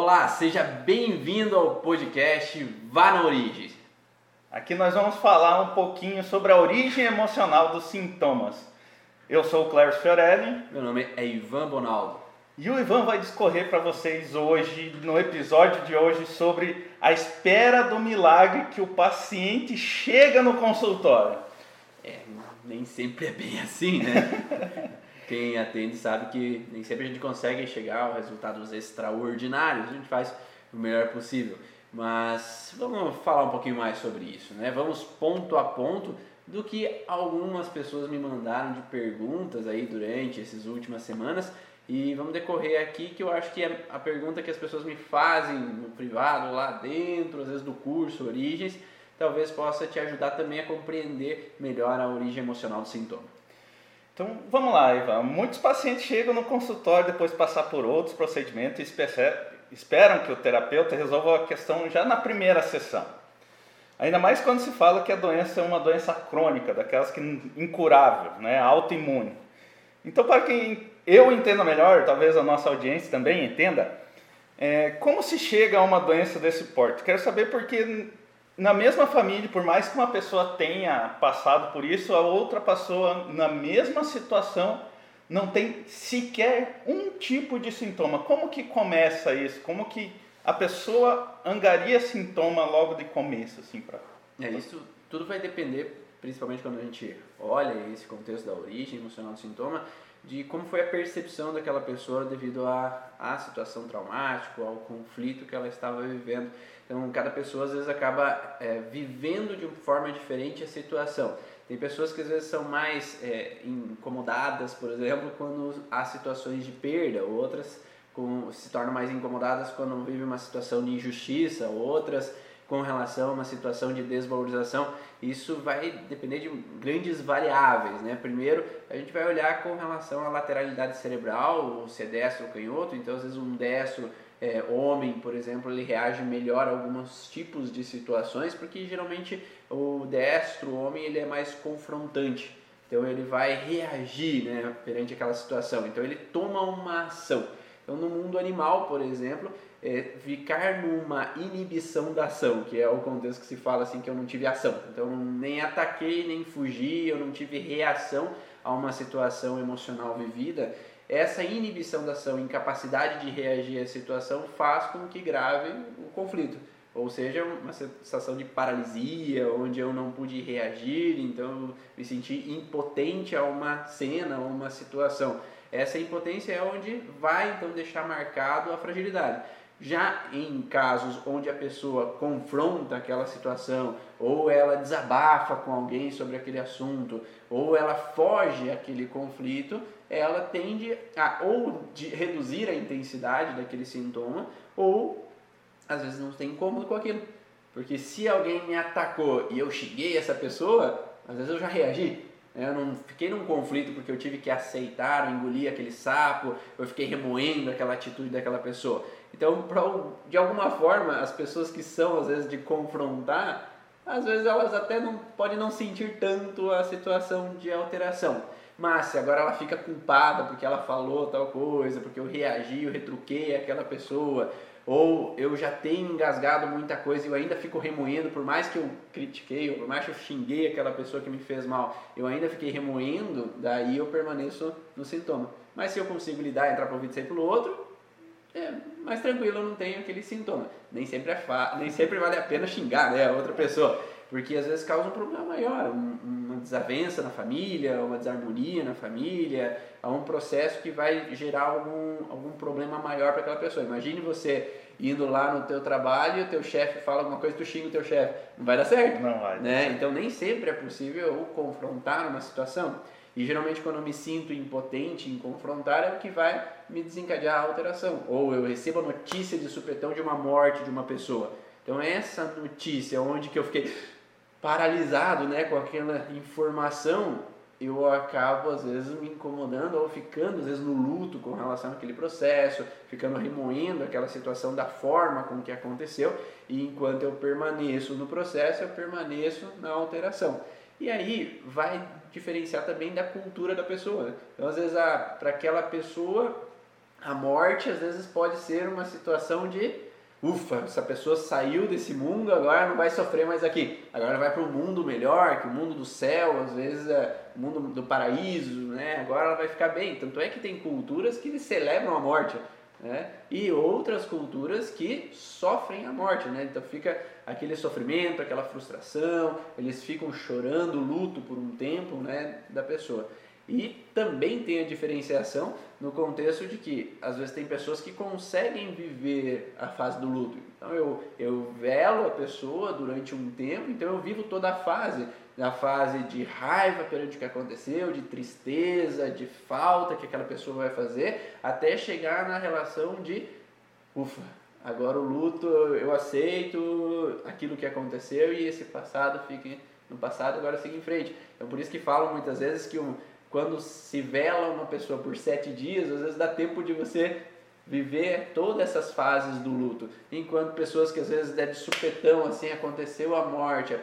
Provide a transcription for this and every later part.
Olá, seja bem-vindo ao podcast Vá na Origem. Aqui nós vamos falar um pouquinho sobre a origem emocional dos sintomas. Eu sou o Clério Fiorelli. Meu nome é Ivan Bonaldo. E o Ivan vai discorrer para vocês hoje, no episódio de hoje, sobre a espera do milagre que o paciente chega no consultório. É, nem sempre é bem assim, né? Quem atende sabe que nem sempre a gente consegue chegar a resultados extraordinários, a gente faz o melhor possível. Mas vamos falar um pouquinho mais sobre isso, né? Vamos ponto a ponto do que algumas pessoas me mandaram de perguntas aí durante essas últimas semanas e vamos decorrer aqui que eu acho que é a pergunta que as pessoas me fazem no privado, lá dentro, às vezes do curso Origens, talvez possa te ajudar também a compreender melhor a origem emocional do sintoma. Então vamos lá, Ivan. Muitos pacientes chegam no consultório depois de passar por outros procedimentos e esperam que o terapeuta resolva a questão já na primeira sessão. Ainda mais quando se fala que a doença é uma doença crônica, daquelas que incurável, né, autoimune. Então, para quem eu entenda melhor, talvez a nossa audiência também entenda, é, como se chega a uma doença desse porte? Quero saber porque na mesma família, por mais que uma pessoa tenha passado por isso, a outra pessoa na mesma situação não tem sequer um tipo de sintoma. Como que começa isso? Como que a pessoa angaria sintoma logo de começo, assim, para? É isso. Tudo vai depender, principalmente quando a gente olha esse contexto da origem emocional do sintoma, de como foi a percepção daquela pessoa devido à, à situação traumática, ao conflito que ela estava vivendo. Então, cada pessoa às vezes acaba é, vivendo de uma forma diferente a situação. Tem pessoas que às vezes são mais é, incomodadas, por exemplo, quando há situações de perda, outras com, se tornam mais incomodadas quando vivem uma situação de injustiça, outras com relação a uma situação de desvalorização. Isso vai depender de grandes variáveis, né? Primeiro, a gente vai olhar com relação à lateralidade cerebral, se é destro ou canhoto, então às vezes um destro é, homem, por exemplo, ele reage melhor a alguns tipos de situações, porque geralmente o destro, o homem, ele é mais confrontante. Então ele vai reagir né, perante aquela situação. Então ele toma uma ação. Então no mundo animal, por exemplo, é, ficar numa inibição da ação, que é o contexto que se fala assim que eu não tive ação. Então nem ataquei, nem fugi, eu não tive reação a uma situação emocional vivida essa inibição da ação, incapacidade de reagir à situação faz com que grave o conflito. Ou seja, uma sensação de paralisia, onde eu não pude reagir, então me senti impotente a uma cena, a uma situação. Essa impotência é onde vai então deixar marcado a fragilidade. Já em casos onde a pessoa confronta aquela situação, ou ela desabafa com alguém sobre aquele assunto, ou ela foge aquele conflito, ela tende a ou de reduzir a intensidade daquele sintoma, ou às vezes não tem incômodo com aquilo. Porque se alguém me atacou e eu xinguei essa pessoa, às vezes eu já reagi. Eu não fiquei num conflito porque eu tive que aceitar ou engolir aquele sapo, eu fiquei remoendo aquela atitude daquela pessoa. Então, de alguma forma, as pessoas que são, às vezes, de confrontar, às vezes elas até não podem não sentir tanto a situação de alteração. Se agora ela fica culpada porque ela falou tal coisa, porque eu reagi, eu retruquei aquela pessoa, ou eu já tenho engasgado muita coisa e eu ainda fico remoendo, por mais que eu critiquei, ou por mais que eu xinguei aquela pessoa que me fez mal, eu ainda fiquei remoendo, daí eu permaneço no sintoma. Mas se eu consigo lidar, entrar para um vídeo e sair pelo outro, é mais tranquilo, eu não tenho aquele sintoma. Nem sempre, é fa nem sempre vale a pena xingar né, a outra pessoa, porque às vezes causa um problema maior, um, uma desavença na família, uma desarmonia na família, há um processo que vai gerar algum, algum problema maior para aquela pessoa. Imagine você indo lá no teu trabalho, o teu chefe fala alguma coisa, tu xinga o teu chefe, não vai dar certo. Não vai. Né? Então nem sempre é possível confrontar uma situação. E geralmente quando eu me sinto impotente em confrontar é o que vai me desencadear a alteração. Ou eu recebo a notícia de supetão de uma morte de uma pessoa. Então essa notícia onde que eu fiquei paralisado né, com aquela informação, eu acabo às vezes me incomodando ou ficando às vezes no luto com relação àquele processo, ficando remoendo aquela situação da forma com que aconteceu, e enquanto eu permaneço no processo, eu permaneço na alteração. E aí vai diferenciar também da cultura da pessoa. Então, às vezes, para aquela pessoa, A morte às vezes pode ser uma situação de ufa, essa pessoa saiu desse mundo, agora não vai sofrer mais aqui. Agora vai para um mundo melhor, que o mundo do céu, às vezes é o mundo do paraíso, né? Agora ela vai ficar bem. Tanto é que tem culturas que celebram a morte, né? E outras culturas que sofrem a morte, né? Então fica aquele sofrimento, aquela frustração, eles ficam chorando luto por um tempo, né, da pessoa. E também tem a diferenciação no contexto de que às vezes tem pessoas que conseguem viver a fase do luto. Então eu, eu velo a pessoa durante um tempo, então eu vivo toda a fase, na fase de raiva perante o que aconteceu, de tristeza, de falta que aquela pessoa vai fazer, até chegar na relação de ufa, agora o luto eu aceito aquilo que aconteceu e esse passado fica no passado, agora siga em frente. Então por isso que falam muitas vezes que um quando se vela uma pessoa por sete dias, às vezes dá tempo de você viver todas essas fases do luto. Enquanto pessoas que às vezes é de supetão, assim, aconteceu a morte,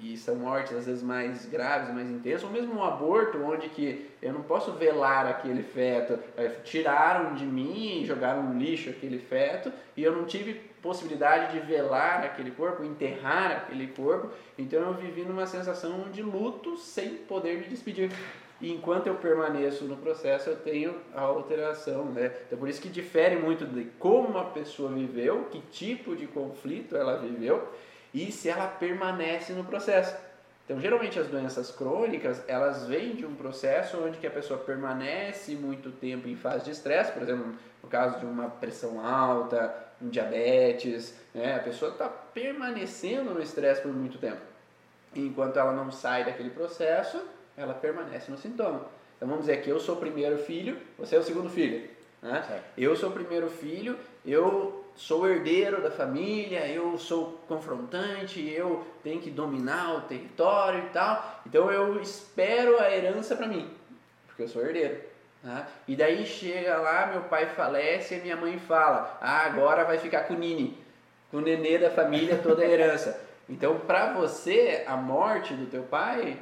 e são mortes às vezes mais graves, mais intensas, ou mesmo um aborto, onde que eu não posso velar aquele feto, é, tiraram de mim jogaram no lixo aquele feto, e eu não tive possibilidade de velar aquele corpo, enterrar aquele corpo, então eu vivi numa sensação de luto sem poder me despedir. E enquanto eu permaneço no processo, eu tenho a alteração, né? Então, por isso que difere muito de como a pessoa viveu, que tipo de conflito ela viveu e se ela permanece no processo. Então, geralmente as doenças crônicas, elas vêm de um processo onde que a pessoa permanece muito tempo em fase de estresse, por exemplo, no caso de uma pressão alta, um diabetes, né? A pessoa está permanecendo no estresse por muito tempo. enquanto ela não sai daquele processo, ela permanece no sintoma. Então vamos dizer que eu sou o primeiro filho, você é o segundo filho. Né? Eu sou o primeiro filho, eu sou herdeiro da família, eu sou confrontante, eu tenho que dominar o território e tal. Então eu espero a herança para mim, porque eu sou herdeiro. Né? E daí chega lá, meu pai falece e minha mãe fala: Ah, agora vai ficar com o Nini, com o nenê da família, toda a herança. Então, para você, a morte do teu pai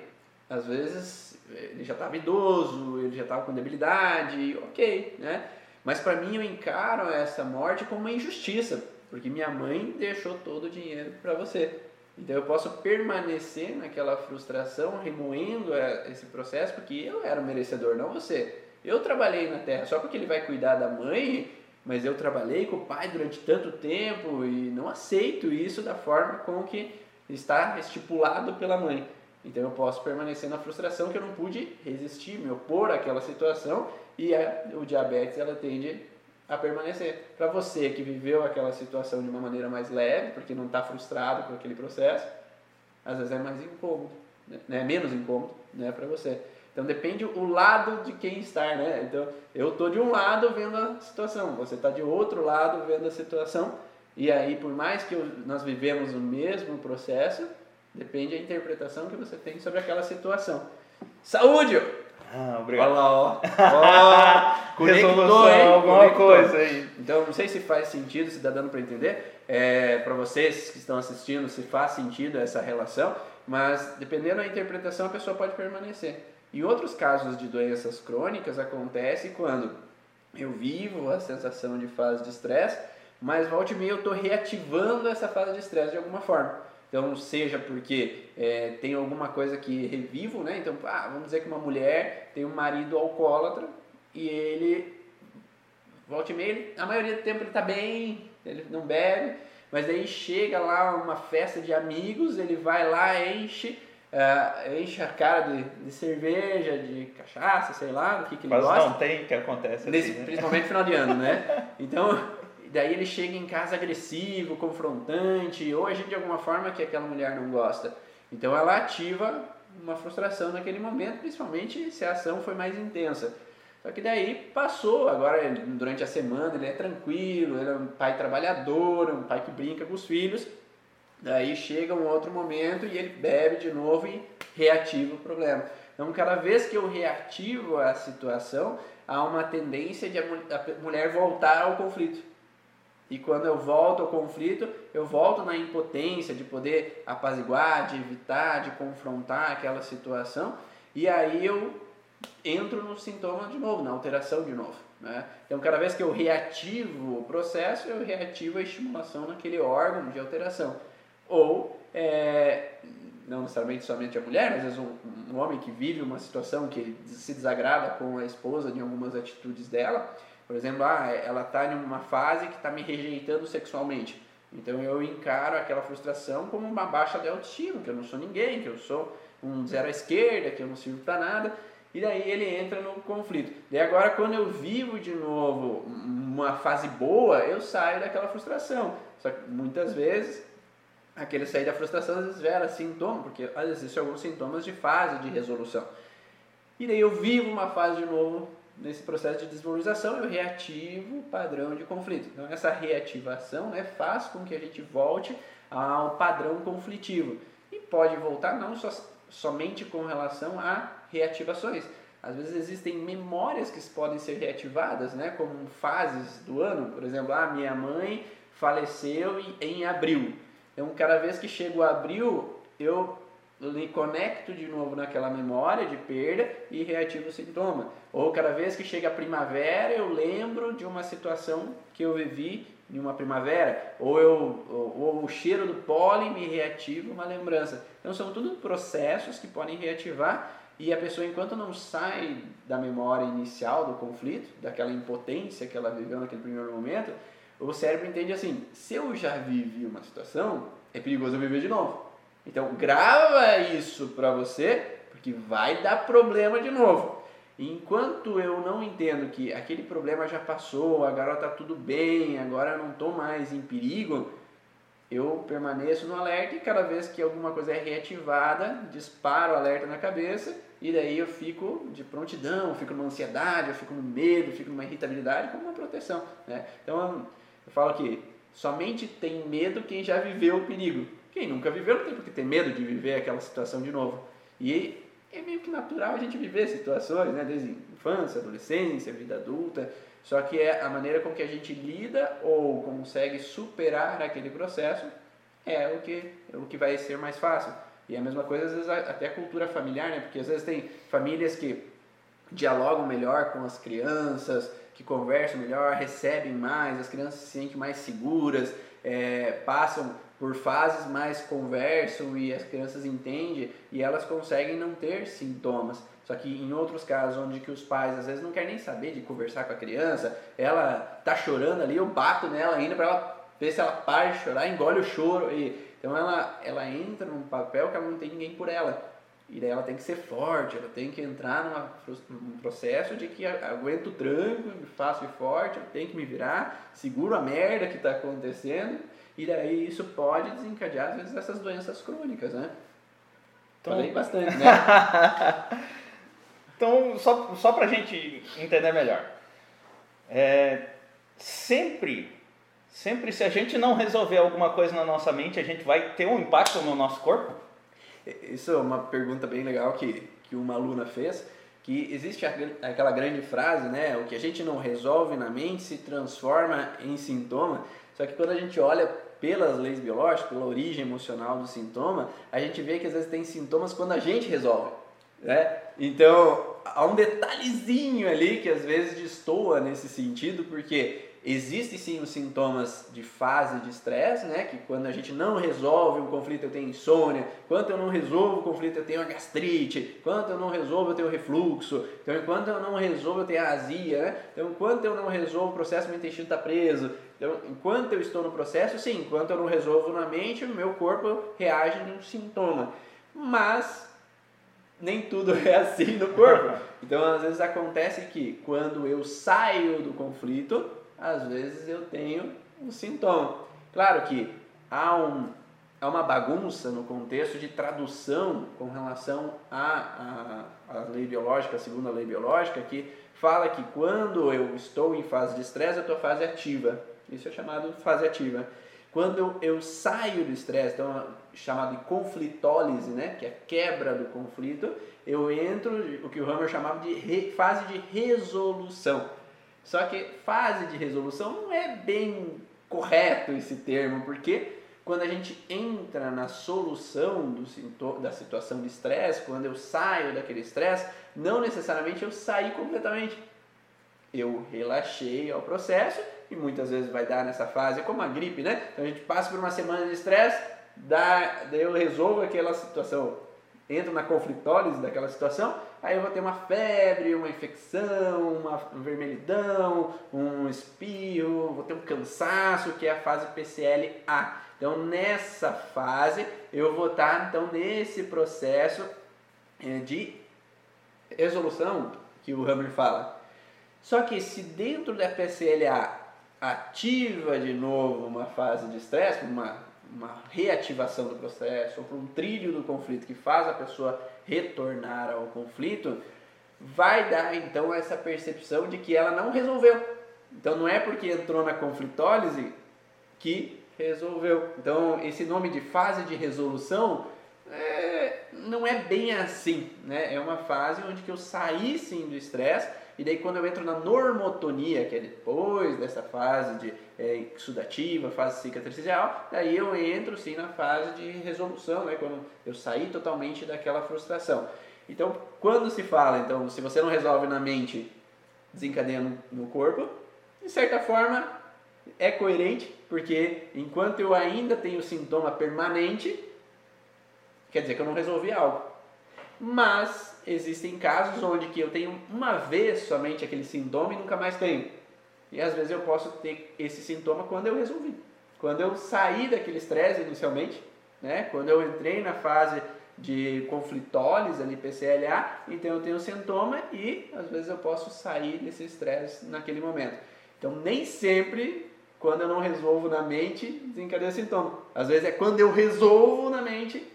às vezes ele já estava idoso, ele já estava com debilidade, ok, né? Mas para mim eu encaro essa morte como uma injustiça, porque minha mãe deixou todo o dinheiro para você. Então eu posso permanecer naquela frustração, remoendo é, esse processo, porque eu era o merecedor, não você. Eu trabalhei na terra só porque ele vai cuidar da mãe, mas eu trabalhei com o pai durante tanto tempo e não aceito isso da forma com que está estipulado pela mãe. Então eu posso permanecer na frustração que eu não pude resistir, me opor àquela situação e a, o diabetes ela tende a permanecer. Para você que viveu aquela situação de uma maneira mais leve, porque não está frustrado com aquele processo, às vezes é mais incômodo, né? É menos incômodo né, para você. Então depende o lado de quem está, né? Então eu estou de um lado vendo a situação, você está de outro lado vendo a situação, e aí por mais que nós vivemos o mesmo processo, Depende da interpretação que você tem sobre aquela situação. Saúde! Ah, obrigado. Olha lá, ó. ó conectou, hein? alguma conectou. coisa aí. Então, não sei se faz sentido, se está dando para entender. É, para vocês que estão assistindo, se faz sentido essa relação, mas dependendo da interpretação, a pessoa pode permanecer. Em outros casos de doenças crônicas, acontece quando eu vivo a sensação de fase de estresse, mas volte e meia eu estou reativando essa fase de estresse de alguma forma. Então, seja porque é, tem alguma coisa que revivo, né? Então, ah, vamos dizer que uma mulher tem um marido alcoólatra e ele, volta e meia, a maioria do tempo ele está bem, ele não bebe, mas daí chega lá uma festa de amigos, ele vai lá, enche, uh, enche a cara de, de, cerveja, de cachaça, sei lá, do que, que ele Quase gosta. não tem que acontece Nesse, assim, né? Principalmente no final de ano, né? Então, daí ele chega em casa agressivo, confrontante, ou agir de alguma forma que aquela mulher não gosta. Então ela ativa uma frustração naquele momento, principalmente se a ação foi mais intensa. Só que daí passou, agora durante a semana ele é tranquilo, ele é um pai trabalhador, um pai que brinca com os filhos. Daí chega um outro momento e ele bebe de novo e reativa o problema. Então, cada vez que eu reativo a situação, há uma tendência de a mulher voltar ao conflito. E quando eu volto ao conflito, eu volto na impotência de poder apaziguar, de evitar, de confrontar aquela situação, e aí eu entro no sintoma de novo, na alteração de novo. Né? Então, cada vez que eu reativo o processo, eu reativo a estimulação naquele órgão de alteração. Ou, é, não necessariamente somente a mulher, às vezes um, um, homem que vive uma situação que se desagrada com a esposa de algumas atitudes dela, por exemplo, ah, ela está em uma fase que está me rejeitando sexualmente. Então eu encaro aquela frustração como uma baixa de autoestima, que eu não sou ninguém, que eu sou um zero à esquerda, que eu não sirvo para nada. E daí ele entra no conflito. E agora quando eu vivo de novo uma fase boa, eu saio daquela frustração. Só que muitas vezes aquele sair da frustração às vezes gera sintoma, porque às vezes existem alguns sintomas de fase de resolução. E daí eu vivo uma fase de novo nesse processo de desvalorização, eu reativo o padrão de conflito. Então essa reativação né, faz com que a gente volte ao padrão conflitivo. E pode voltar não somente com relação a reativações. Às vezes existem memórias que podem ser reativadas, né, como fases do ano. Por exemplo, ah, minha mãe faleceu em abril. Então, cada vez que chega o abril, eu me conecto de novo naquela memória de perda e reativo o sintoma. Ou cada vez que chega a primavera, eu lembro de uma situação que eu vivi em uma primavera, ou, eu, ou, ou o cheiro do pólen me reativa uma lembrança. Então são tudo processos que podem reativar e a pessoa, enquanto não sai da memória inicial do conflito, daquela impotência que ela viveu naquele primeiro momento, o cérebro entende assim: se eu já vivi uma situação, é perigoso eu viver de novo. Então grava isso para você, porque vai dar problema de novo. enquanto eu não entendo que aquele problema já passou, agora está tudo bem, agora eu não estou mais em perigo, eu permaneço no alerta e cada vez que alguma coisa é reativada, disparo o alerta na cabeça e daí eu fico de prontidão, fico numa ansiedade, eu fico no medo, fico numa irritabilidade como uma proteção. Né? Então eu falo que somente tem medo quem já viveu o perigo. Quem nunca viveu não tem por que ter medo de viver aquela situação de novo. E é meio que natural a gente viver situações, né? desde infância, adolescência, vida adulta. Só que é a maneira com que a gente lida ou consegue superar aquele processo é o que, é o que vai ser mais fácil. E a mesma coisa, às vezes, até a cultura familiar, né? Porque às vezes tem famílias que dialogam melhor com as crianças, que conversam melhor, recebem mais, as crianças se sentem mais seguras, é, passam por fases mais conversam e as crianças entendem e elas conseguem não ter sintomas. Só que em outros casos, onde que os pais às vezes não querem nem saber de conversar com a criança, ela tá chorando ali, eu bato nela ainda para ela ver se ela para de chorar, engole o choro e então ela, ela entra num papel que ela não tem ninguém por ela. E daí ela tem que ser forte, ela tem que entrar numa, num processo de que aguento o tranco, faço e forte, eu tenho que me virar, seguro a merda que está acontecendo, e daí isso pode desencadear, às vezes, essas doenças crônicas, né? Então, Falei bastante, né? então, só, só para a gente entender melhor. É, sempre Sempre, se a gente não resolver alguma coisa na nossa mente, a gente vai ter um impacto no nosso corpo? Isso é uma pergunta bem legal que, que uma aluna fez, que existe aquela grande frase, né? O que a gente não resolve na mente se transforma em sintoma. Só que quando a gente olha pelas leis biológicas, pela origem emocional do sintoma, a gente vê que às vezes tem sintomas quando a gente resolve. Né? Então, há um detalhezinho ali que às vezes destoa nesse sentido, porque Existem sim os sintomas de fase de estresse, né? Que quando a gente não resolve um conflito eu tenho insônia, quando eu não resolvo o conflito eu tenho a gastrite, quando eu não resolvo eu tenho refluxo, então enquanto eu não resolvo eu tenho azia, né? Então enquanto eu não resolvo o processo meu intestino está preso, então enquanto eu estou no processo, sim, enquanto eu não resolvo na mente, o meu corpo reage num sintoma. Mas nem tudo é assim no corpo. Então às vezes acontece que quando eu saio do conflito às vezes eu tenho um sintoma. Claro que há, um, há uma bagunça no contexto de tradução com relação à, à, à lei biológica, a segunda lei biológica, que fala que quando eu estou em fase de estresse, eu estou em fase ativa. Isso é chamado fase ativa. Quando eu, saio do estresse, então chamado de conflitólise, né, que é a quebra do conflito, eu entro o que o Hammer chamava de re, fase de resolução. Só que fase de resolução não é bem correto esse termo, porque quando a gente entra na solução do, da situação de estresse, quando eu saio daquele estresse, não necessariamente eu saí completamente. eu relaxei ao processo e muitas vezes vai dar nessa fase, como a gripe, né? Então a gente passa por uma semana de estresse, dá, eu resolvo aquela situação, entro na conflitólise daquela situação, aí eu vou ter uma febre, uma infecção, uma vermelhidão, um espirro, vou ter um cansaço, que é a fase PCL-A. Então nessa fase eu vou estar então nesse processo é, de resolução que o Hammer fala. Só que se dentro da PCLA ativa de novo uma fase de estresse, uma, uma reativação do processo, ou para um trilho do conflito que faz a pessoa retornar ao conflito, vai dar então essa percepção de que ela não resolveu. Então não é porque entrou na conflitólise que resolveu. Então esse nome de fase de resolução é, não é bem assim, né? É uma fase onde que eu saí sim do estresse e daí quando eu entro na normotonia, que é depois dessa fase de é, sudativa, fase cicatricial, daí eu entro sim na fase de resolução, né? Quando eu saí totalmente daquela frustração. Então, quando se fala, então, se você não resolve na mente, desencadeia no, no corpo, de certa forma é coerente, porque enquanto eu ainda tenho sintoma permanente, quer dizer que eu não resolvi algo. Mas existem casos onde que eu tenho uma vez somente aquele sintoma e nunca mais tenho. E às vezes eu posso ter esse sintoma quando eu resolvi. Quando eu saí daquele estresse inicialmente, né? quando eu entrei na fase de conflitólise ali, PCLA, então eu tenho sintoma e às vezes eu posso sair desse estresse naquele momento. Então nem sempre quando eu não resolvo na mente desencadeia sintoma. Às vezes é quando eu resolvo na mente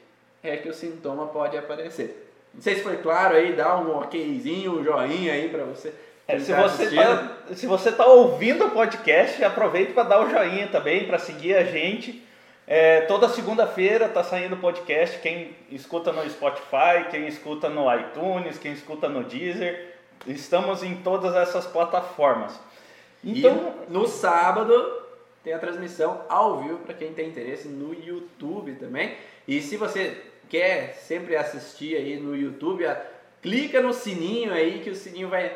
é que o sintoma pode aparecer. Não sei se foi claro aí, dá um okzinho, um joinha aí para você. É, se, você tá, se você está ouvindo o podcast, aproveite para dar o joinha também, para seguir a gente. É, toda segunda-feira está saindo podcast. Quem escuta no Spotify, quem escuta no iTunes, quem escuta no Deezer. Estamos em todas essas plataformas. Então, e no sábado tem a transmissão ao vivo para quem tem interesse no YouTube também. E se você quer sempre assistir aí no YouTube, clica no sininho aí que o sininho vai,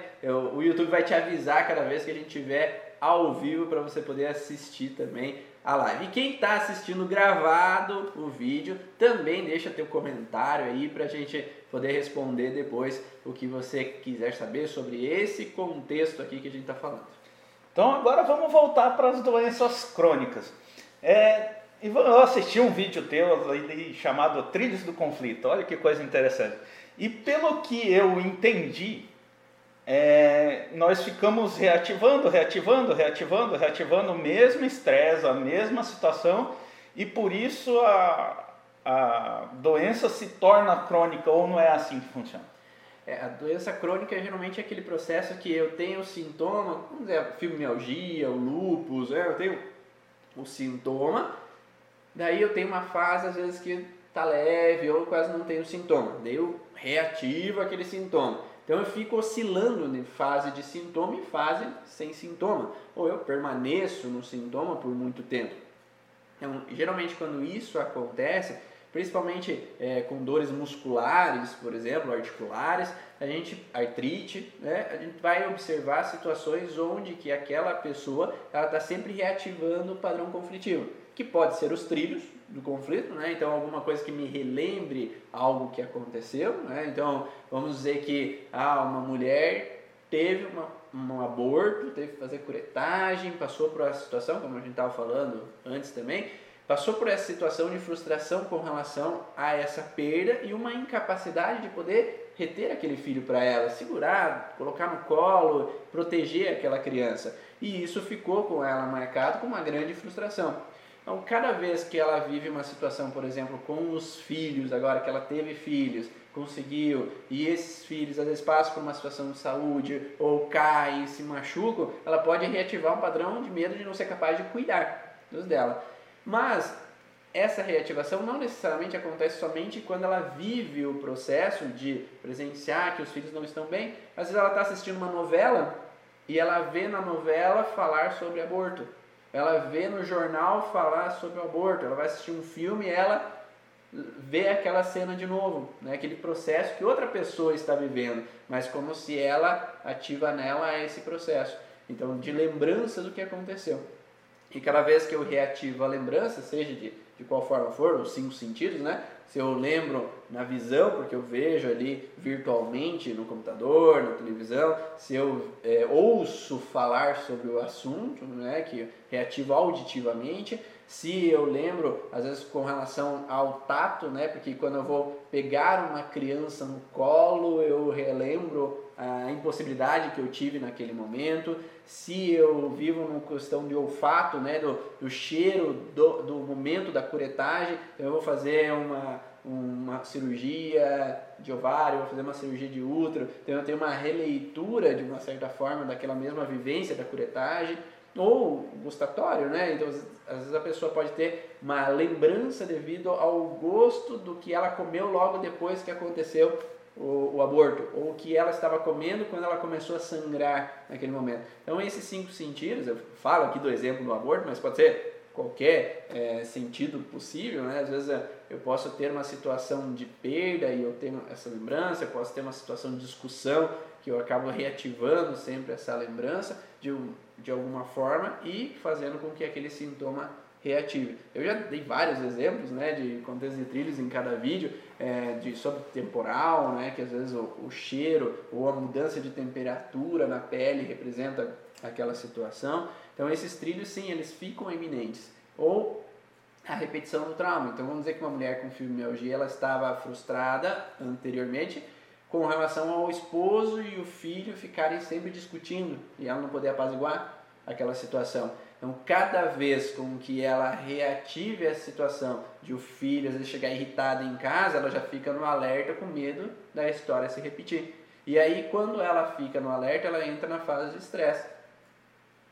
o YouTube vai te avisar cada vez que a gente tiver ao vivo para você poder assistir também a live. E quem está assistindo gravado o vídeo, também deixa teu comentário aí para a gente poder responder depois o que você quiser saber sobre esse contexto aqui que a gente está falando. Então agora vamos voltar para as doenças crônicas. É, eu assisti um vídeo teu chamado Trilhos do Conflito, olha que coisa interessante. E pelo que eu entendi, é, nós ficamos reativando, reativando, reativando, reativando o mesmo estresse, a mesma situação, e por isso a, a doença se torna crônica, ou não é assim que funciona? É, a doença crônica geralmente é aquele processo que eu tenho sintoma, vamos dizer, fibromialgia, o lúpus, é, eu tenho o sintoma, Daí eu tenho uma fase, às vezes, que tá leve ou quase não tenho sintoma. Daí eu reativo aquele sintoma. Então eu fico oscilando em fase de sintoma e fase sem sintoma. Ou eu permaneço no sintoma por muito tempo. Então, geralmente quando isso acontece, principalmente é, com dores musculares, por exemplo, articulares, a gente artrite, né? A gente vai observar situações onde que aquela pessoa está sempre reativando o padrão conflitivo que pode ser os trilhos do conflito, né? então alguma coisa que me relembre algo que aconteceu. Né? Então vamos dizer que ah, uma mulher teve uma, um aborto, teve que fazer curetagem, passou por essa situação, como a gente estava falando antes também, passou por essa situação de frustração com relação a essa perda e uma incapacidade de poder reter aquele filho para ela, segurar, colocar no colo, proteger aquela criança. E isso ficou com ela marcado com uma grande frustração. Então, cada vez que ela vive uma situação, por exemplo, com os filhos, agora que ela teve filhos, conseguiu, e esses filhos às vezes passam por uma situação de saúde, ou caem, se machucam, ela pode reativar um padrão de medo de não ser capaz de cuidar dos dela. Mas essa reativação não necessariamente acontece somente quando ela vive o processo de presenciar que os filhos não estão bem. Às vezes ela está assistindo uma novela e ela vê na novela falar sobre aborto ela vê no jornal falar sobre o aborto, ela vai assistir um filme ela vê aquela cena de novo, né? aquele processo que outra pessoa está vivendo, mas como se ela ativa nela esse processo. Então, de lembrança do que aconteceu. E cada vez que eu reativo a lembrança, seja de, de qual forma for, os cinco sentidos, né? Se eu lembro na visão, porque eu vejo ali virtualmente no computador, na televisão, se eu é, ouço falar sobre o assunto, né? Que reativo auditivamente, se eu lembro, às vezes com relação ao tato, né? Porque quando eu vou pegar uma criança no colo, eu relembro a impossibilidade que eu tive naquele momento. Se eu vivo numa questão de olfato, né? Do, do cheiro do, do momento da curetagem, então eu vou fazer uma, uma cirurgia de ovário, vou fazer uma cirurgia de útero, então eu tenho uma releitura de uma certa forma daquela mesma vivência da curetagem ou gustatório, né? Então, às vezes a pessoa pode ter uma lembrança devido ao gosto do que ela comeu logo depois que aconteceu o, o, aborto, ou o que ela estava comendo quando ela começou a sangrar naquele momento. Então, esses cinco sentidos, eu falo aqui do exemplo do aborto, mas pode ser qualquer é, sentido possível, né? Às vezes eu posso ter uma situação de perda e eu tenho essa lembrança, eu posso ter uma situação de discussão que eu acabo reativando sempre essa lembrança de, de alguma forma e fazendo com que aquele sintoma reative. Eu já dei vários exemplos né, de contextos de trilhos em cada vídeo, é, de sobre temporal, né, que às vezes o, o cheiro ou a mudança de temperatura na pele representa aquela situação. Então esses trilhos sim, eles ficam eminentes. Ou a repetição do trauma. Então vamos dizer que uma mulher com fibromialgia ela estava frustrada anteriormente com relação ao esposo e o filho ficarem sempre discutindo e ela não poder apaziguar aquela situação. Então, cada vez com que ela reative essa situação de o filho às vezes chegar irritado em casa, ela já fica no alerta com medo da história se repetir. E aí, quando ela fica no alerta, ela entra na fase de estresse.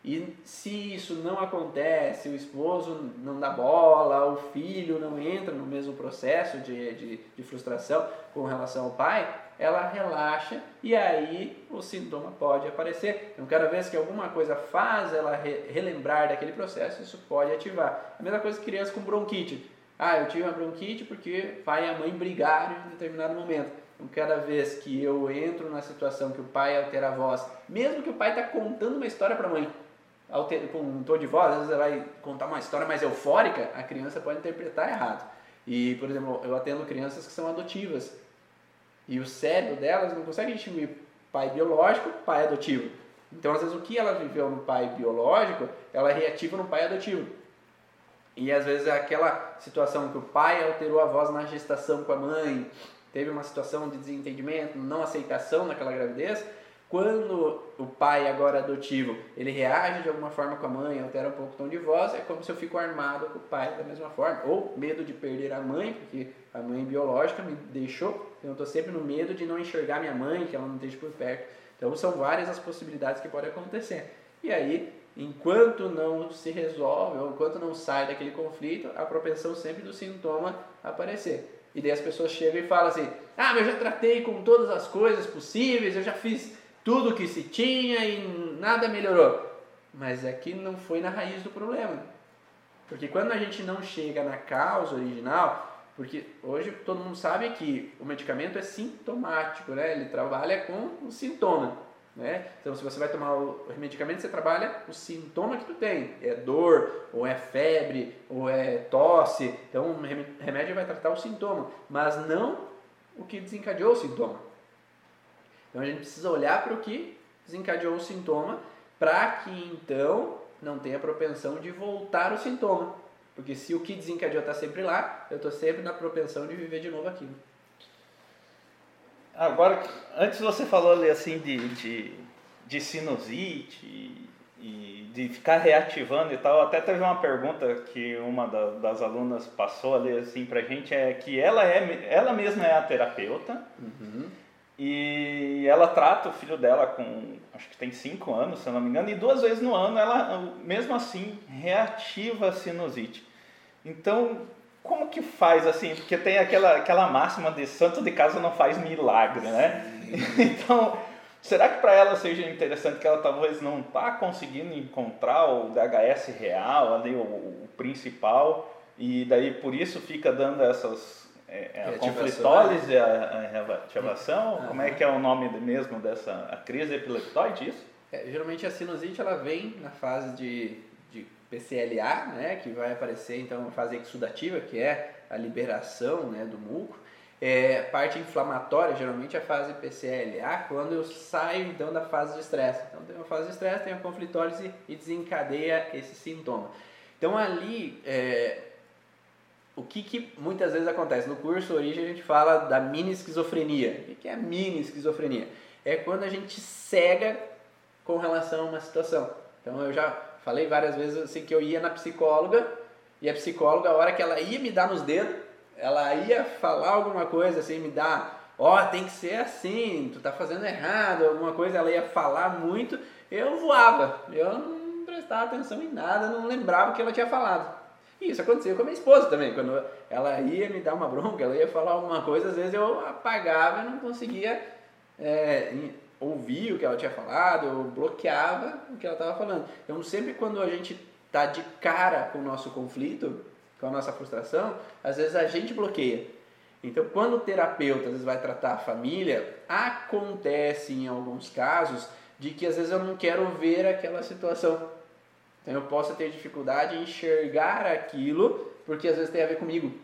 E se isso não acontece, o esposo não dá bola, o filho não entra no mesmo processo de, de, de frustração com relação ao pai, ela relaxa e aí o sintoma pode aparecer. Então, cada vez que alguma coisa faz ela re relembrar daquele processo, isso pode ativar. A mesma coisa que criança com bronquite. Ah, eu tive uma bronquite porque pai e a mãe brigaram em determinado momento. Então, cada vez que eu entro na situação que o pai altera a voz, mesmo que o pai está contando uma história para a mãe, com um tom de voz, às vezes ela vai contar uma história mais eufórica, a criança pode interpretar errado. E, por exemplo, eu atendo crianças que são adotivas. E o cérebro delas não consegue distinguir pai biológico pai adotivo. Então, às vezes, o que ela viveu no pai biológico, ela reativa no pai adotivo. E às vezes aquela situação que o pai alterou a voz na gestação com a mãe, teve uma situação de desentendimento, não aceitação naquela gravidez, quando o pai agora adotivo, ele reage de alguma forma com a mãe, altera um pouco o tom de voz, é como se eu fico armado com o pai da mesma forma. Ou medo de perder a mãe, porque a mãe biológica me deixou, então eu estou sempre no medo de não enxergar minha mãe, que ela não esteja por perto. Então são várias as possibilidades que podem acontecer. E aí, enquanto não se resolve, ou enquanto não sai daquele conflito, a propensão sempre do sintoma aparecer. E daí as pessoas chegam e falam assim: Ah, mas eu já tratei com todas as coisas possíveis, eu já fiz tudo que se tinha e nada melhorou. Mas aqui não foi na raiz do problema. Porque quando a gente não chega na causa original, porque hoje todo mundo sabe que o medicamento é sintomático, né? Ele trabalha com o sintoma, né? Então se você vai tomar o medicamento, você trabalha o sintoma que tu tem. É dor, ou é febre, ou é tosse. Então o remédio vai tratar o sintoma, mas não o que desencadeou o sintoma. Então a gente precisa olhar para o que desencadeou o sintoma para que então não tenha propensão de voltar o sintoma. Porque se o que desencadeou está sempre lá, eu estou sempre na propensão de viver de novo aquilo. Agora, antes você falou ali assim de, de, de sinusite e, de ficar reativando e tal, até teve uma pergunta que uma da, das alunas passou ali assim pra gente, é que ela, é, ela mesma é a terapeuta, uhum. E ela trata o filho dela com, acho que tem 5 anos, se eu não me engano, e duas vezes no ano ela, mesmo assim, reativa a sinusite. Então, como que faz assim? Porque tem aquela, aquela máxima de santo de casa não faz milagre, né? Então, será que para ela seja interessante que ela talvez não está conseguindo encontrar o DHS real, ali o, o principal, e daí por isso fica dando essas é, é a conflitólise, né? a, a reativação? Uhum. Como é que é o nome mesmo dessa a crise epileptoide, isso? É, geralmente a sinusite ela vem na fase de, de PCLA, né, que vai aparecer então a fase exudativa, que é a liberação né, do muco. É, parte inflamatória, geralmente a fase PCLA, quando eu saio então da fase de estresse. Então tem uma fase de estresse, tem a conflitólise e desencadeia esse sintoma. Então ali, é, o que, que, muitas vezes acontece? No curso Origem a gente fala da mini esquizofrenia. O que é mini esquizofrenia? É quando a gente cega com relação a uma situação. Então eu já falei várias vezes assim que eu ia na psicóloga e a psicóloga, a hora que ela ia me dar nos dedos, ela ia falar alguma coisa assim, me dar, ó, oh, tem que ser assim, tu tá fazendo errado, alguma coisa, ela ia falar muito, eu voava, eu não prestava atenção em nada, não lembrava o que ela tinha falado. E isso acontecia com a minha esposa também, quando ela ia me dar uma bronca, ela ia falar alguma coisa, às vezes eu apagava e não conseguia é, ouvir o que ela tinha falado, eu bloqueava o que ela estava falando. Então, sempre quando a gente está de cara com o nosso conflito, com a nossa frustração, às vezes a gente bloqueia. Então, quando o terapeuta às vezes vai tratar a família, acontece em alguns casos de que às vezes eu não quero ver aquela situação. Então, eu posso ter dificuldade em enxergar aquilo, porque às vezes tem a ver comigo.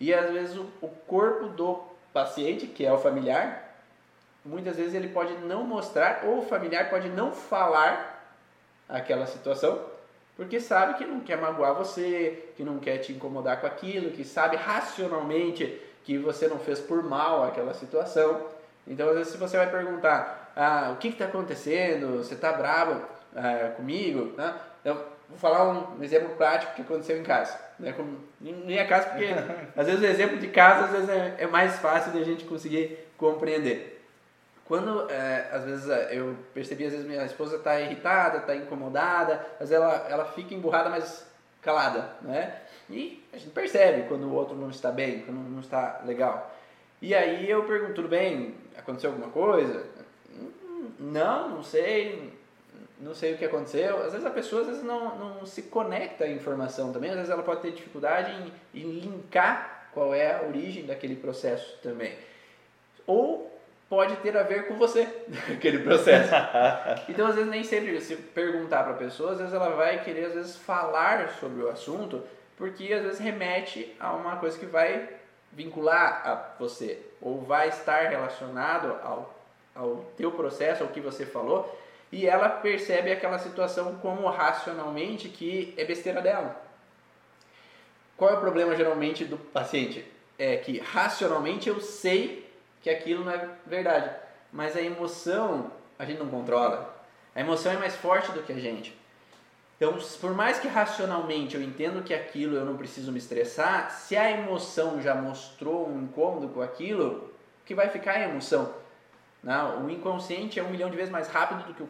E às vezes o, corpo do paciente, que é o familiar, muitas vezes ele pode não mostrar, ou o familiar pode não falar aquela situação, porque sabe que não quer magoar você, que não quer te incomodar com aquilo, que sabe racionalmente que você não fez por mal aquela situação. Então, às vezes, se você vai perguntar, ah, o que está acontecendo? Você está bravo ah, comigo? Né? Então, vou falar um exemplo prático que aconteceu em casa. Né? Como, minha casa, porque às vezes o exemplo de casa às vezes é, é mais fácil de a gente conseguir compreender. Quando, é, às vezes, é, eu percebi, às vezes, minha esposa está irritada, está incomodada, às vezes ela, ela fica emburrada, mas calada, né? E a gente percebe quando o outro não está bem, quando não está legal. E aí eu pergunto, tudo bem? Aconteceu alguma coisa? Não, não sei, não sei o que aconteceu. Às vezes a pessoa às vezes não, não se conecta à informação também, às vezes ela pode ter dificuldade em, em linkar qual é a origem daquele processo também. Ou pode ter a ver com você, aquele processo. Então, às vezes, nem sempre se perguntar para a pessoa, às vezes ela vai querer, às vezes, falar sobre o assunto, porque às vezes remete a uma coisa que vai vincular a você, ou vai estar relacionado ao, ao teu processo, ao que você falou, e ela percebe aquela situação como racionalmente que é besteira dela. Qual é o problema geralmente do paciente? É que racionalmente eu sei que aquilo não é verdade. Mas a emoção a gente não controla. A emoção é mais forte do que a gente. Então, por mais que racionalmente eu entendo que aquilo eu não preciso me estressar, se a emoção já mostrou um incômodo com aquilo, o que vai ficar é a emoção. Não, o inconsciente é um milhão de vezes mais rápido do que o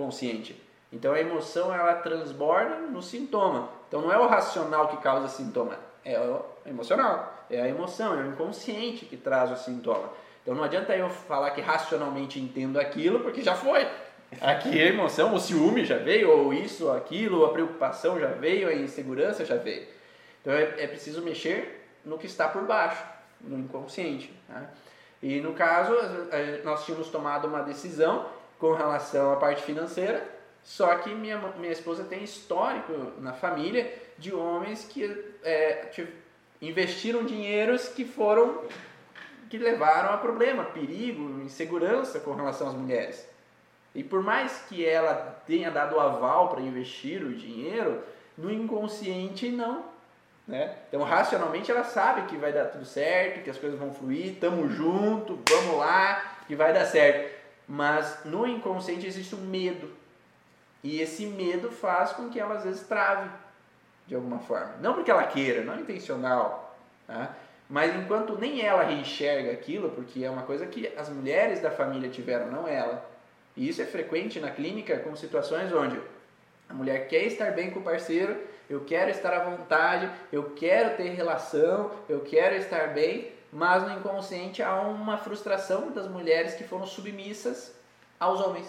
consciente. Então a emoção ela transborda no sintoma. Então não é o racional que causa sintoma, é o emocional, é a emoção, é o inconsciente que traz o sintoma. Então não adianta eu falar que racionalmente entendo aquilo, porque já foi. Aqui a emoção, o ciúme já veio, ou isso, ou aquilo, a preocupação já veio, a insegurança já veio. Então é, é preciso mexer no que está por baixo, no inconsciente. Né? E no caso, nós tínhamos tomado uma decisão com relação à parte financeira, só que minha, minha esposa tem histórico na família de homens que é, investiram dinheiros que foram que levaram a problema, perigo, insegurança com relação às mulheres. E por mais que ela tenha dado aval para investir o dinheiro, no inconsciente não. Né? Então, racionalmente, ela sabe que vai dar tudo certo, que as coisas vão fluir, estamos junto, vamos lá, que vai dar certo. Mas no inconsciente existe um medo. E esse medo faz com que ela às vezes trave de alguma forma. Não porque ela queira, não é intencional. Tá? Mas enquanto nem ela enxerga aquilo, porque é uma coisa que as mulheres da família tiveram, não ela. E isso é frequente na clínica com situações onde a mulher quer estar bem com o parceiro, eu quero estar à vontade, eu quero ter relação, eu quero estar bem, mas no inconsciente há uma frustração das mulheres que foram submissas aos homens.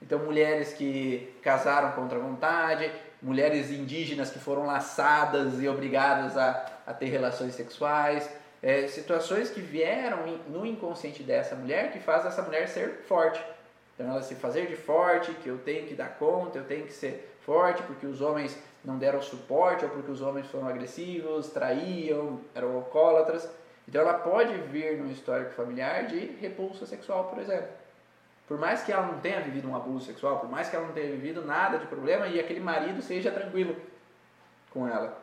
Então, mulheres que casaram contra a vontade, mulheres indígenas que foram laçadas e obrigadas a, a ter relações sexuais, é, situações que vieram no inconsciente dessa mulher que faz essa mulher ser forte. Então ela se fazer de forte, que eu tenho que dar conta, eu tenho que ser forte, porque os homens não deram suporte, ou porque os homens foram agressivos, traíam, eram alcoólatras. Então ela pode vir no histórico familiar de repulsa sexual, por exemplo. Por mais que ela não tenha vivido um abuso sexual, por mais que ela não tenha vivido nada de problema e aquele marido seja tranquilo com ela.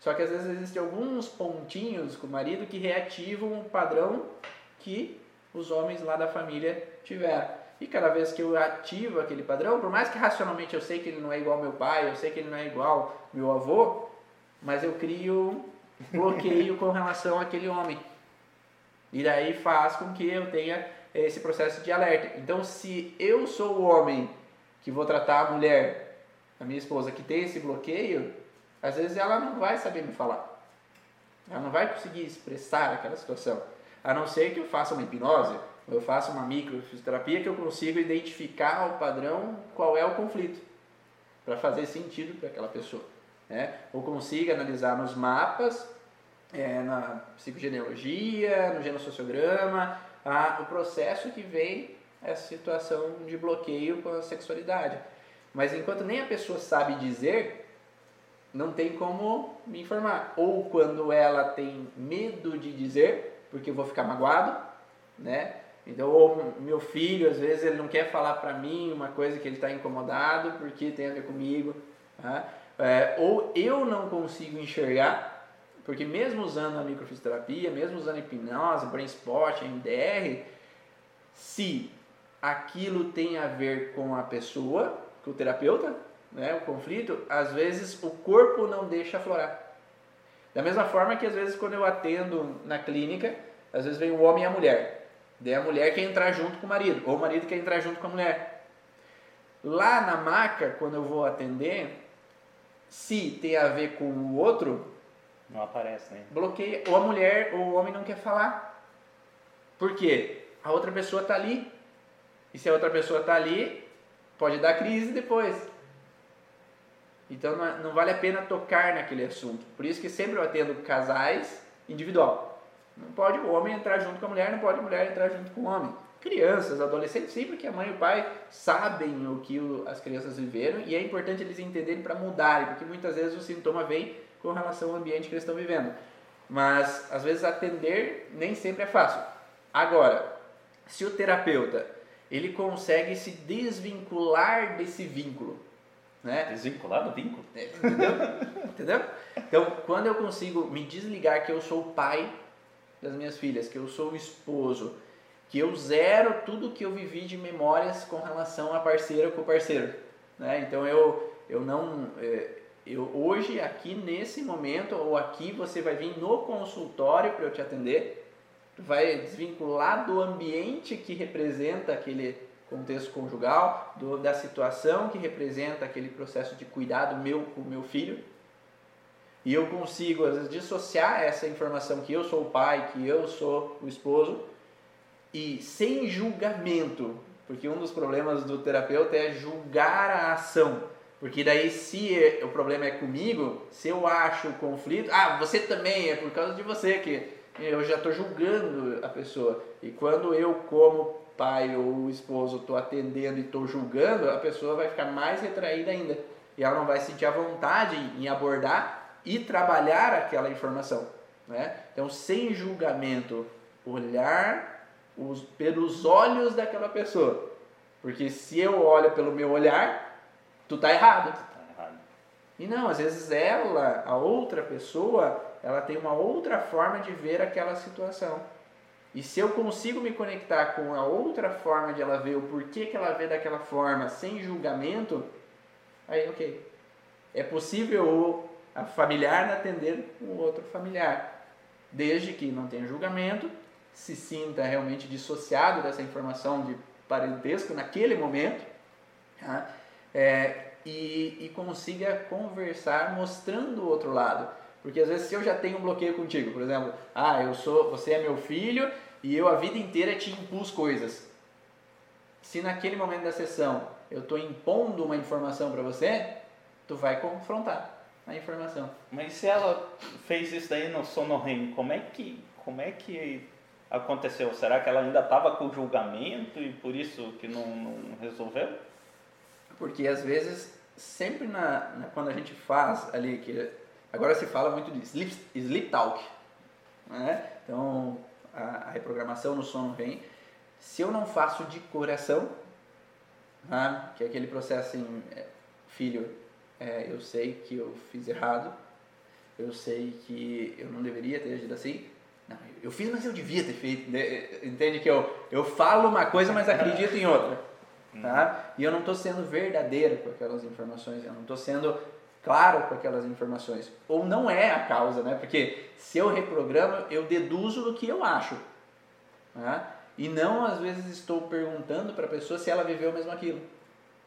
Só que às vezes existem alguns pontinhos com o marido que reativam o padrão que os homens lá da família tiveram. E cada vez que eu ativo aquele padrão, por mais que racionalmente eu sei que ele não é igual ao meu pai, eu sei que ele não é igual ao meu avô, mas eu crio bloqueio com relação àquele homem. E daí faz com que eu tenha esse processo de alerta. Então, se eu sou o homem que vou tratar a mulher, a minha esposa, que tem esse bloqueio, às vezes ela não vai saber me falar. Ela não vai conseguir expressar aquela situação. A não ser que eu faça uma hipnose, eu faça uma microfisioterapia que eu consiga identificar o padrão, qual é o conflito, para fazer sentido para aquela pessoa. Né? Ou consiga analisar nos mapas, é, na psicogenealogia, no genossociograma, a, o processo que vem essa situação de bloqueio com a sexualidade. Mas enquanto nem a pessoa sabe dizer, não tem como me informar. Ou quando ela tem medo de dizer, porque eu vou ficar magoado, né? Então, ou meu filho, às vezes, ele não quer falar para mim uma coisa que ele está incomodado porque tem a ver comigo. Tá? É, ou eu não consigo enxergar, porque mesmo usando a microfisioterapia, mesmo usando hipnose, brain spot, MDR, se aquilo tem a ver com a pessoa, com o terapeuta, né, o conflito, às vezes o corpo não deixa aflorar. Da mesma forma que às vezes quando eu atendo na clínica, às vezes vem o homem e a mulher. Daí a mulher quer entrar junto com o marido, ou o marido quer entrar junto com a mulher. Lá na maca, quando eu vou atender, se tem a ver com o outro, não aparece, né? Bloqueia. Ou a mulher ou o homem não quer falar. Por quê? A outra pessoa está ali. E se a outra pessoa está ali, pode dar crise depois. Então não, não, vale a pena tocar naquele assunto. Por isso que sempre eu atendo casais individual. Não pode o homem entrar junto com a mulher, não pode a mulher entrar junto com o homem. Crianças, adolescentes, sempre que a mãe e o pai sabem o que as crianças viveram e é importante eles entenderem para mudarem, porque muitas vezes o sintoma vem com relação ao ambiente que eles estão vivendo. Mas às vezes atender nem sempre é fácil. Agora, se o terapeuta ele consegue se desvincular desse vínculo, né? Desvincular do vínculo? É, entendeu? entendeu? Então, quando eu consigo me desligar que eu sou o pai das minhas filhas, que eu sou o esposo, que eu zero tudo que eu vivi de memórias com relação a parceiro com parceiro, né? Então eu eu não é, eu hoje aqui nesse momento ou aqui você vai vir no consultório para eu te atender, vai desvincular do ambiente que representa aquele contexto conjugal, do, da situação que representa aquele processo de cuidado meu com o meu filho. E eu consigo, às vezes, dissociar essa informação que eu sou o pai, que eu sou o esposo, e sem julgamento, porque um dos problemas do terapeuta é julgar a ação. Porque daí, se o problema é comigo, se eu acho o conflito, ah, você também, é por causa de você que eu já estou julgando a pessoa. E quando eu, como pai ou esposo, estou atendendo e estou julgando, a pessoa vai ficar mais retraída ainda. E ela não vai sentir a vontade em abordar e trabalhar aquela informação. Né? Então, sem julgamento, olhar os, pelos olhos daquela pessoa. Porque se eu olho pelo meu olhar, tu tá errado. Tá errado. E não, às vezes ela, a outra pessoa, ela tem uma outra forma de ver aquela situação. E se eu consigo me conectar com a outra forma de ela ver o porquê que ela vê daquela forma, sem julgamento, aí ok. É possível o a familiar atender o outro familiar, desde que não tenha julgamento, se sinta realmente dissociado dessa informação de parentesco naquele momento, tá? é, e, e consiga conversar mostrando o outro lado. Porque às vezes se eu já tenho um bloqueio contigo, por exemplo, ah, eu sou, você é meu filho e eu a vida inteira te impus coisas. Se naquele momento da sessão eu estou impondo uma informação para você, tu vai confrontar a informação. Mas se ela fez isso daí no sono REM, como é que, como é que aconteceu? Será que ela ainda estava com o julgamento e por isso que não, não resolveu? Porque às vezes, sempre na, na, quando a gente faz ali, que agora se fala muito de sleep, sleep talk, né? então a, a reprogramação no sono vem. Se eu não faço de coração, né? que é aquele processo assim, filho, é, eu sei que eu fiz errado, eu sei que eu não deveria ter agido assim. Não, eu fiz, mas eu devia ter feito. Né? Entende que eu, eu falo uma coisa, mas acredito em outra. Tá? E eu não estou sendo verdadeiro com aquelas informações, eu não estou sendo claro com aquelas informações. Ou não é a causa, né? Porque se eu reprogramo, eu deduzo do que eu acho. Tá? E não, às vezes, estou perguntando para a pessoa se ela viveu mesmo aquilo.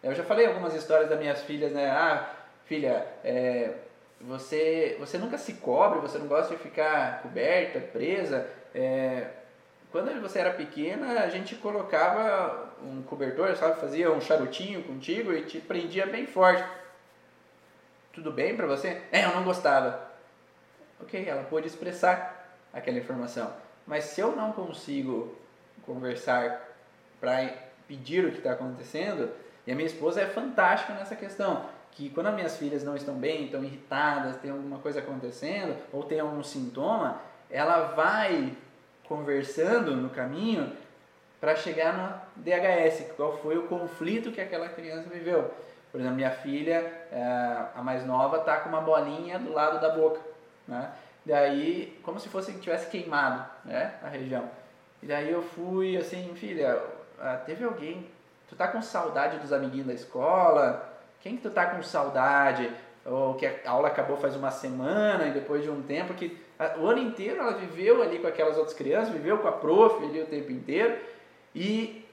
Eu já falei algumas histórias das minhas filhas, né? Ah, filha, é, você, você nunca se cobre, você não gosta de ficar coberta, presa. É, quando você era pequena, a gente colocava um cobertor, sabe? Fazia um charutinho contigo e te prendia bem forte. Tudo bem para você? É, eu não gostava. Ok, ela pôde expressar aquela informação. Mas se eu não consigo conversar para pedir o que está acontecendo, e a minha esposa é fantástica nessa questão, que quando as minhas filhas não estão bem, estão irritadas, tem alguma coisa acontecendo, ou tem algum sintoma, ela vai conversando no caminho para chegar no DHS, qual foi o conflito que aquela criança viveu. Por exemplo, minha filha, é, a mais nova, tá com uma bolinha do lado da boca, né? Daí, como se fosse que tivesse queimado, né, a região. E daí eu fui assim, filha, ah, teve alguém, tu tá com saudade dos amiguinhos da escola? Quem que tu tá com saudade? Ou que a aula acabou faz uma semana e depois de um tempo que o ano inteiro ela viveu ali com aquelas outras crianças, viveu com a prof ali o tempo inteiro e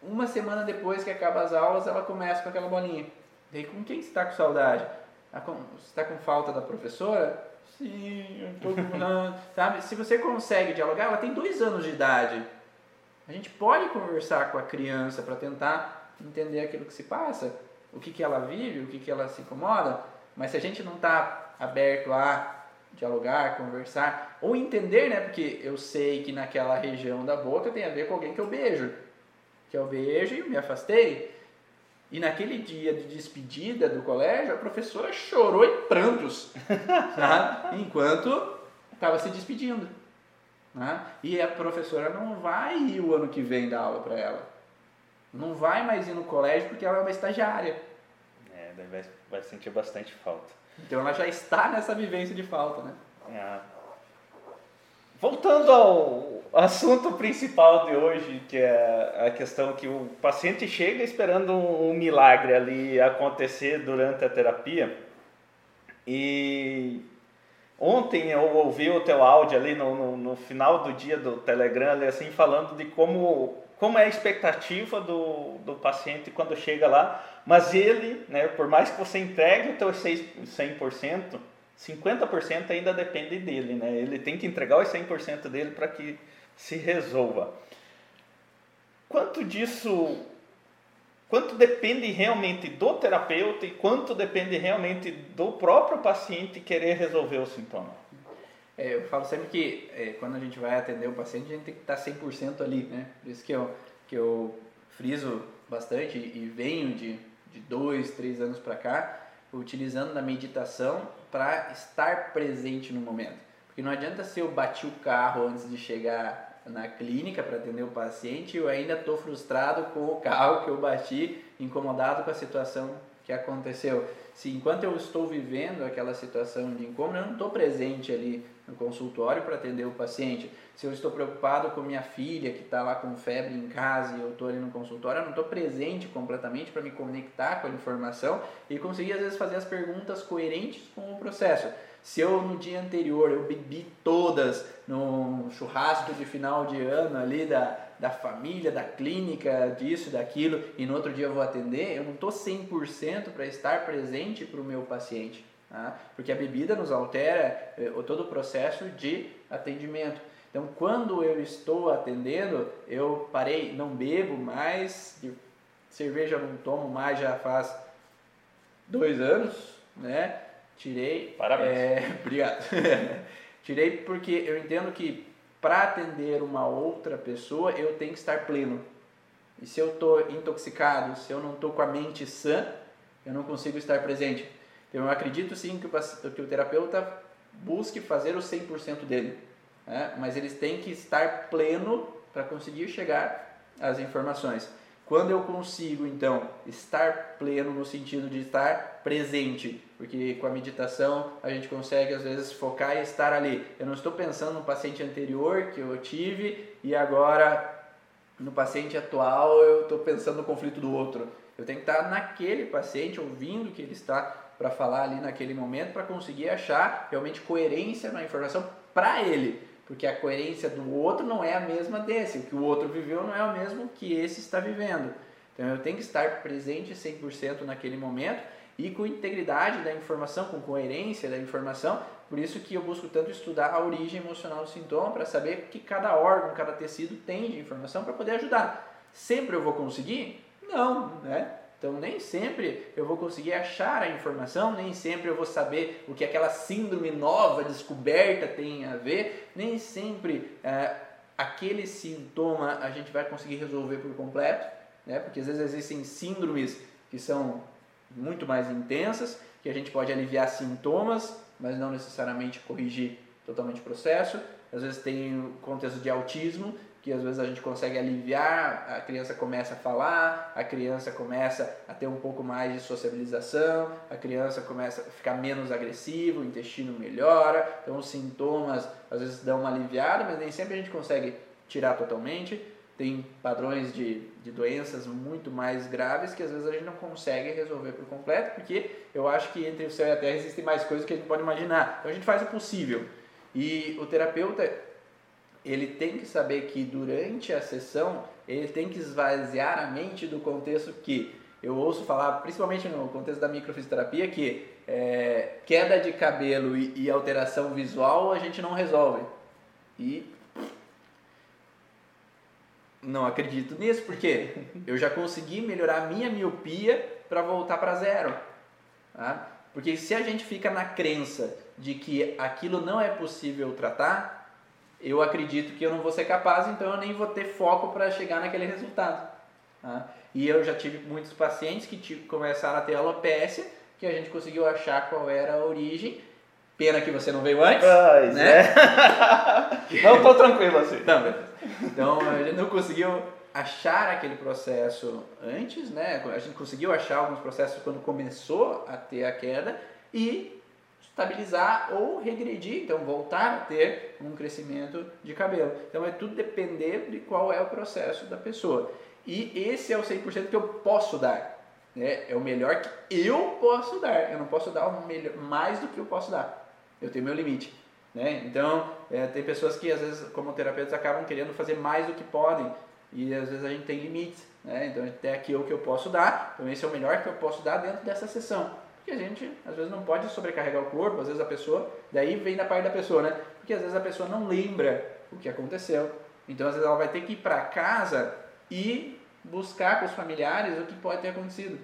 uma semana depois que acaba as aulas ela começa com aquela bolinha. Daí com quem você está com saudade? Tá você está com falta da professora? Sim, eu estou com... sabe? Se você consegue dialogar, ela tem dois anos de idade. A gente pode conversar com a criança para tentar entender aquilo que se passa o que, que ela vive, o que, que ela se incomoda, mas se a gente não está aberto a dialogar, conversar, ou entender, né? Porque eu sei que naquela região da boca tem a ver com alguém que eu beijo. Que eu beijo e me afastei. E naquele dia de despedida do colégio, a professora chorou em prantos, sabe? enquanto estava se despedindo. Né? E a professora não vai ir o ano que vem dar aula para ela. Não vai mais ir no colégio porque ela é uma estagiária. É, daí vai, vai sentir bastante falta. Então ela já está nessa vivência de falta, né? É. Voltando ao assunto principal de hoje, que é a questão que o paciente chega esperando um, um milagre ali acontecer durante a terapia. E ontem eu ouvi o teu áudio ali no, no, no final do dia do Telegram, ali, assim, falando de como como é a expectativa do, do paciente quando chega lá, mas ele, né, por mais que você entregue o teu 100%, 50% ainda depende dele, né? Ele tem que entregar os 100% dele para que se resolva. Quanto disso, quanto depende realmente do terapeuta e quanto depende realmente do próprio paciente querer resolver o sintoma? É, eu falo sempre que é, quando a gente vai atender o paciente, a gente tem que estar 100% ali, né? Por isso que eu, que eu friso bastante e venho de, de dois, três anos para cá, utilizando na meditação para estar presente no momento. Porque não adianta se eu bati o carro antes de chegar na clínica para atender o paciente e eu ainda estou frustrado com o carro que eu bati, incomodado com a situação que aconteceu. Se enquanto eu estou vivendo aquela situação de incômodo, eu não estou presente ali no consultório para atender o paciente. Se eu estou preocupado com minha filha que está lá com febre em casa e eu estou ali no consultório, eu não estou presente completamente para me conectar com a informação e conseguir às vezes fazer as perguntas coerentes com o processo. Se eu no dia anterior eu bebi todas no churrasco de final de ano ali da, da família, da clínica, disso, daquilo, e no outro dia eu vou atender, eu não estou 100% para estar presente para o meu paciente. Tá? Porque a bebida nos altera eh, todo o processo de atendimento. Então, quando eu estou atendendo, eu parei, não bebo mais, cerveja não tomo mais já faz dois anos, né? Tirei. Parabéns. É, obrigado. Tirei porque eu entendo que para atender uma outra pessoa, eu tenho que estar pleno. E se eu estou intoxicado, se eu não estou com a mente sã, eu não consigo estar presente. Eu acredito sim que o, que o terapeuta busque fazer o 100% dele, né? mas eles têm que estar pleno para conseguir chegar às informações. Quando eu consigo, então, estar pleno no sentido de estar presente, porque com a meditação a gente consegue às vezes focar e estar ali. Eu não estou pensando no paciente anterior que eu tive e agora no paciente atual eu estou pensando no conflito do outro. Eu tenho que estar naquele paciente, ouvindo o que ele está para falar ali naquele momento, para conseguir achar realmente coerência na informação para ele porque a coerência do outro não é a mesma desse, o que o outro viveu não é o mesmo que esse está vivendo. Então eu tenho que estar presente 100% naquele momento e com integridade da informação, com coerência da informação. Por isso que eu busco tanto estudar a origem emocional do sintoma para saber que cada órgão, cada tecido tem de informação para poder ajudar. Sempre eu vou conseguir? Não, né? Então, nem sempre eu vou conseguir achar a informação, nem sempre eu vou saber o que aquela síndrome nova descoberta tem a ver, nem sempre é, aquele sintoma a gente vai conseguir resolver por completo, né? porque às vezes existem síndromes que são muito mais intensas, que a gente pode aliviar sintomas, mas não necessariamente corrigir totalmente o processo. Às vezes tem o contexto de autismo, que às vezes a gente consegue aliviar, a criança começa a falar, a criança começa a ter um pouco mais de sociabilização, a criança começa a ficar menos agressivo, o intestino melhora, então os sintomas às vezes dão uma aliviada, mas nem sempre a gente consegue tirar totalmente. Tem padrões de, de doenças muito mais graves que às vezes a gente não consegue resolver por completo, porque eu acho que entre o céu e a terra existem mais coisas que a gente pode imaginar. Então a gente faz o possível. E o terapeuta, ele tem que saber que durante a sessão ele tem que esvaziar a mente do contexto que eu ouço falar, principalmente no contexto da microfisioterapia, que é, queda de cabelo e, e, alteração visual a gente não resolve. E não acredito nisso, porque eu já consegui melhorar a minha miopia para voltar para zero. Tá? Porque se a gente fica na crença de que aquilo não é possível tratar, eu acredito que eu não vou ser capaz, então eu nem vou ter foco para chegar naquele resultado. Tá? E eu já tive muitos pacientes que começaram a ter alopecia, que a gente conseguiu achar qual era a origem. Pena que você não veio antes. Pois né? É. não, tô tranquilo assim. Não, então a gente não conseguiu achar aquele processo antes, né? A gente conseguiu achar alguns processos quando começou a ter a queda e estabilizar ou regredir, então voltar a ter um crescimento de cabelo. Então é tudo depender de qual é o processo da pessoa. E esse é o 100% que eu posso dar. Né? É o melhor que eu posso dar. Eu não posso dar o melhor, mais do que eu posso dar. Eu tenho meu limite. Né? Então, é, tem pessoas que às vezes, como terapeutas, acabam querendo fazer mais do que podem. E às vezes a gente tem limites. Né? Então, até aqui é o que eu posso dar. Então, esse é o melhor que eu posso dar dentro dessa sessão. Porque a gente, às vezes, não pode sobrecarregar o corpo, às vezes a pessoa, daí vem da parte da pessoa, né? Porque às vezes a pessoa não lembra o que aconteceu. Então, às vezes, ela vai ter que ir para casa e buscar com os familiares o que pode ter acontecido.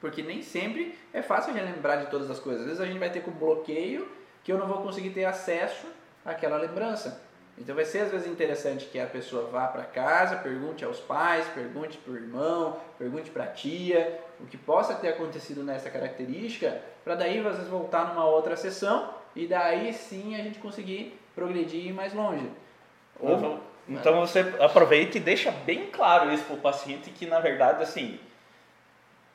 Porque nem sempre é fácil a gente lembrar de todas as coisas. Às vezes a gente vai ter com bloqueio que eu não vou conseguir ter acesso àquela lembrança. Então vai ser às vezes interessante que a pessoa vá para casa, pergunte aos pais, pergunte para o irmão, pergunte para a tia, o que possa ter acontecido nessa característica, para daí vezes voltar numa outra sessão e daí sim a gente conseguir progredir e ir mais longe. Ou, então, então você aproveita e deixa bem claro isso para o paciente que na verdade assim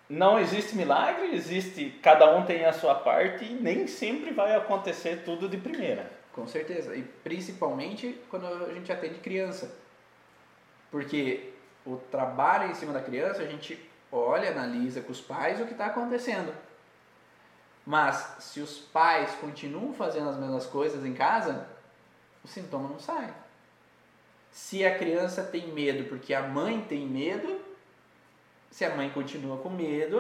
não existe milagre, existe cada um tem a sua parte e nem sempre vai acontecer tudo de primeira. Com certeza. E principalmente quando a gente atende criança. Porque o trabalho em cima da criança, a gente olha, analisa com os pais o que está acontecendo. Mas se os pais continuam fazendo as mesmas coisas em casa, o sintoma não sai. Se a criança tem medo porque a mãe tem medo, se a mãe continua com medo,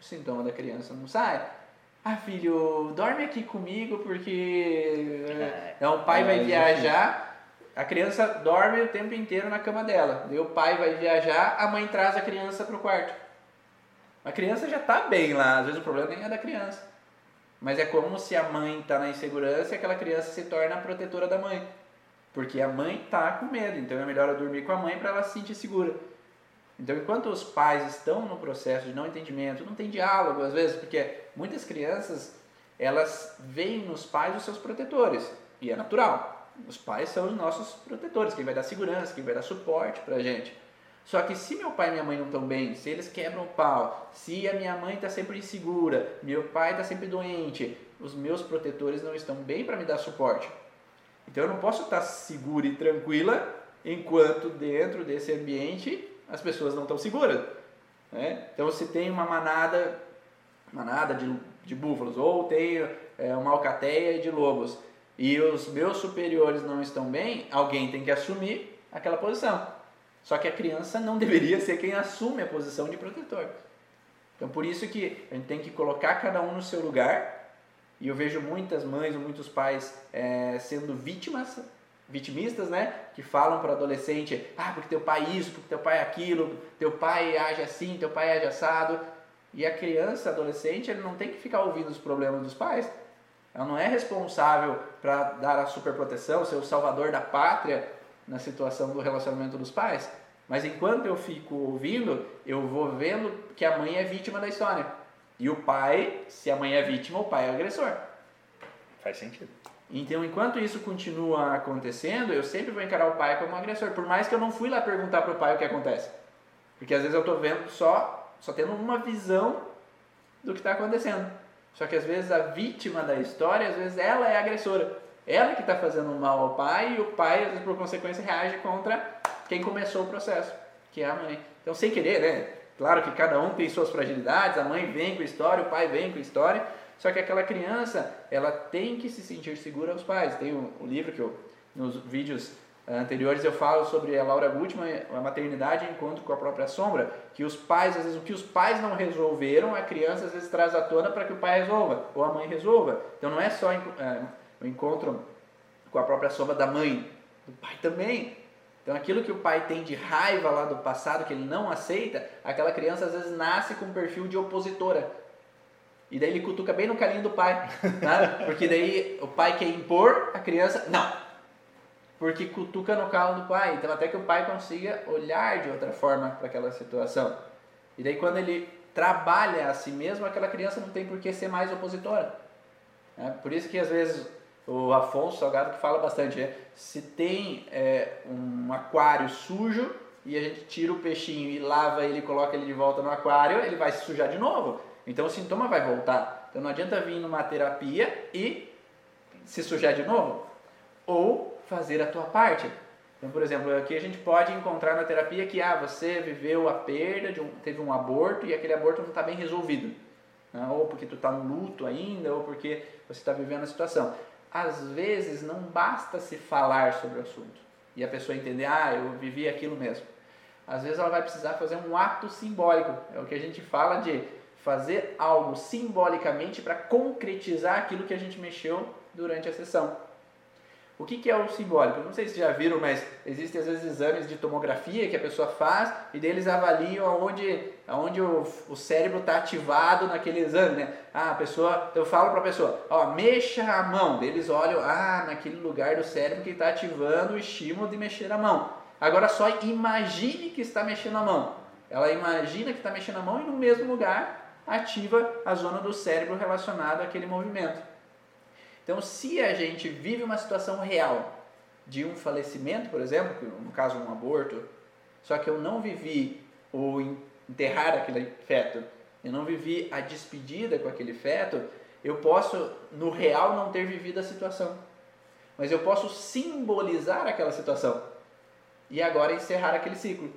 o sintoma da criança não sai ah, filho, dorme aqui comigo porque é, então, o pai é, vai viajar, a criança dorme o tempo inteiro na cama dela. Daí o pai vai viajar, a mãe traz a criança para o quarto. A criança já está bem lá, às vezes o problema nem é da criança. Mas é como se a mãe está na insegurança e aquela criança se torna a protetora da mãe. Porque a mãe está com medo, então é melhor eu dormir com a mãe para ela se sentir segura. Então, enquanto os pais estão no processo de não entendimento, não tem diálogo às vezes, porque muitas crianças elas veem nos pais os seus protetores e é natural. Os pais são os nossos protetores, quem vai dar segurança, quem vai dar suporte para a gente. Só que se meu pai e minha mãe não estão bem, se eles quebram o pau, se a minha mãe está sempre insegura, meu pai está sempre doente, os meus protetores não estão bem para me dar suporte. Então eu não posso estar segura e tranquila enquanto dentro desse ambiente as pessoas não estão seguras. Né? Então se tem uma manada, manada de, de búfalos ou tem é, uma alcateia de lobos e os meus superiores não estão bem, alguém tem que assumir aquela posição. Só que a criança não deveria ser quem assume a posição de protetor. Então por isso que a gente tem que colocar cada um no seu lugar e eu vejo muitas mães ou muitos pais é, sendo vítimas, vitimistas, né? Que falam para adolescente, ah, porque teu pai isso, porque teu pai aquilo, teu pai age assim, teu pai age assado. E a criança, adolescente, ele não tem que ficar ouvindo os problemas dos pais. Ela não é responsável para dar a superproteção, ser o salvador da pátria na situação do relacionamento dos pais. Mas enquanto eu fico ouvindo, eu vou vendo que a mãe é vítima da história. E o pai, se a mãe é vítima, o pai é agressor. Faz sentido. Então, enquanto isso continua acontecendo, eu sempre vou encarar o pai como um agressor, por mais que eu não fui lá perguntar para o pai o que acontece. Porque às vezes eu estou vendo só, só tendo uma visão do que está acontecendo. Só que às vezes a vítima da história, às vezes ela é agressora. Ela que está fazendo mal ao pai e o pai, às vezes por consequência, reage contra quem começou o processo, que é a mãe. Então, sem querer, né? Claro que cada um tem suas fragilidades, a mãe vem com a história, o pai vem com a história, só que aquela criança, ela tem que se sentir segura aos pais. Tem um, um livro que eu, nos vídeos anteriores eu falo sobre a Laura Gutman, a maternidade encontro com a própria sombra, que os pais, às vezes, o que os pais não resolveram, a criança às vezes traz à tona para que o pai resolva, ou a mãe resolva. Então não é só é, o encontro com a própria sombra da mãe, do pai também. Então aquilo que o pai tem de raiva lá do passado, que ele não aceita, aquela criança às vezes nasce com um perfil de opositora. E daí ele cutuca bem no carinho do pai, tá? porque daí o pai quer impor, a criança, não, porque cutuca no calo do pai, então até que o pai consiga olhar de outra forma para aquela situação. E daí quando ele trabalha a si mesmo, aquela criança não tem por que ser mais opositora. É por isso que às vezes o Afonso Salgado que fala bastante, é, se tem é, um aquário sujo e a gente tira o peixinho e lava ele e coloca ele de volta no aquário, ele vai se sujar de novo. Então o sintoma vai voltar. Então não adianta vir numa terapia e se sujar de novo. Ou fazer a tua parte. Então, por exemplo, aqui a gente pode encontrar na terapia que ah, você viveu a perda, de um, teve um aborto e aquele aborto não está bem resolvido. Né? Ou porque tu está no luto ainda, ou porque você está vivendo a situação às vezes não basta se falar sobre o assunto e a pessoa entender, ah, eu vivi aquilo mesmo. Às vezes ela vai precisar fazer um ato simbólico, é o que a gente fala de fazer algo simbolicamente para concretizar aquilo que a gente mexeu durante a sessão. O que, que é o simbólico? Não sei se já viram, mas existem às vezes exames de tomografia que a pessoa faz e deles avaliam aonde, aonde o, o cérebro está ativado naquele exame, né? Ah, a pessoa, eu falo para a pessoa, ó, mexa a mão. Eles olham, ah, naquele lugar do cérebro que está ativando o estímulo de mexer a mão. Agora só imagine que está mexendo a mão. Ela imagina que está mexendo a mão e no mesmo lugar ativa a zona do cérebro relacionada àquele movimento. Então, se a gente vive uma situação real de um falecimento, por exemplo, no caso um aborto, só que eu não vivi o enterrar aquele feto, eu não vivi a despedida com aquele feto, eu posso no real não ter vivido a situação, mas eu posso simbolizar aquela situação e agora encerrar aquele ciclo.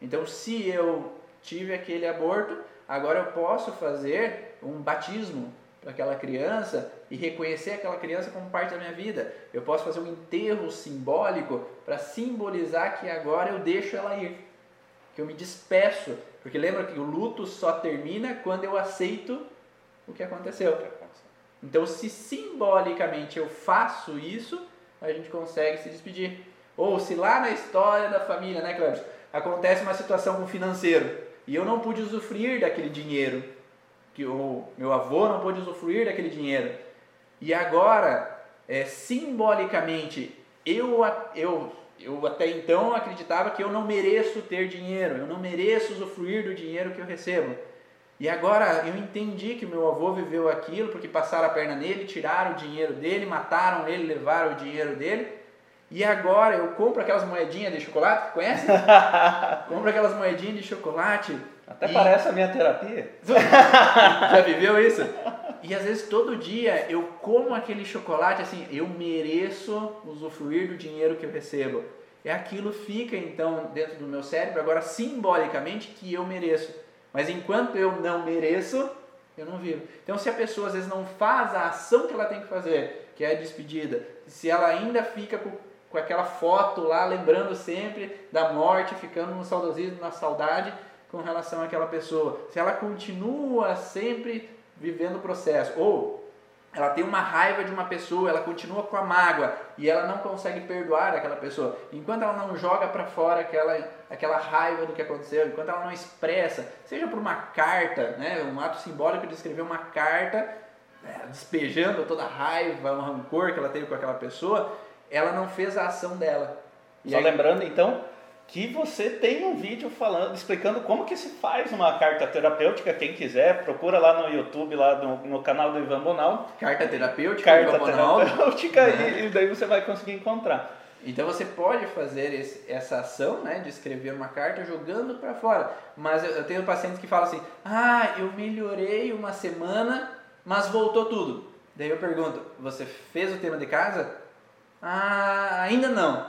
Então, se eu tive aquele aborto, agora eu posso fazer um batismo para aquela criança e reconhecer aquela criança como parte da minha vida. Eu posso fazer um enterro simbólico para simbolizar que agora eu deixo ela ir, que eu me despeço, porque lembra que o luto só termina quando eu aceito o que aconteceu. Então, se simbolicamente eu faço isso, a gente consegue se despedir. Ou se lá na história da família, né, Cleber, acontece uma situação com o financeiro e eu não pude usufruir daquele dinheiro que o meu avô não pôde usufruir daquele dinheiro. E agora, é, simbolicamente, eu, eu, eu até então acreditava que eu não mereço ter dinheiro, eu não mereço usufruir do dinheiro que eu recebo. E agora eu entendi que meu avô viveu aquilo porque passaram a perna nele, tiraram o dinheiro dele, mataram ele, levaram o dinheiro dele. E agora eu compro aquelas moedinhas de chocolate, conhece? compro aquelas moedinhas de chocolate. Até e... parece a minha terapia. Já viveu isso? E às vezes todo dia eu como aquele chocolate assim, eu mereço usufruir do dinheiro que eu recebo. E aquilo fica então dentro do meu cérebro agora simbolicamente que eu mereço. Mas enquanto eu não mereço, eu não vivo. Então, se a pessoa às vezes não faz a ação que ela tem que fazer, que é a despedida, se ela ainda fica com, aquela foto lá, lembrando sempre da morte, ficando no saudosismo, na saudade com relação àquela pessoa, se ela continua sempre vivendo o processo, ou ela tem uma raiva de uma pessoa, ela continua com a mágoa e ela não consegue perdoar aquela pessoa. Enquanto ela não joga para fora aquela, aquela raiva do que aconteceu, enquanto ela não expressa, seja por uma carta, né, um ato simbólico de escrever uma carta, né, despejando toda a raiva, o rancor que ela teve com aquela pessoa, ela não fez a ação dela. E Só aí, lembrando então que você tem um vídeo falando, explicando como que se faz uma carta terapêutica. Quem quiser, procura lá no YouTube, lá no, no canal do Ivan Bonal. Carta terapêutica, carta terapêutica e, e daí você vai conseguir encontrar. Então você pode fazer esse, essa ação, né, de escrever uma carta jogando para fora. Mas eu, eu, tenho pacientes que falam assim: "Ah, eu melhorei uma semana, mas voltou tudo". Daí eu pergunto: "Você fez o tema de casa?" "Ah, ainda não".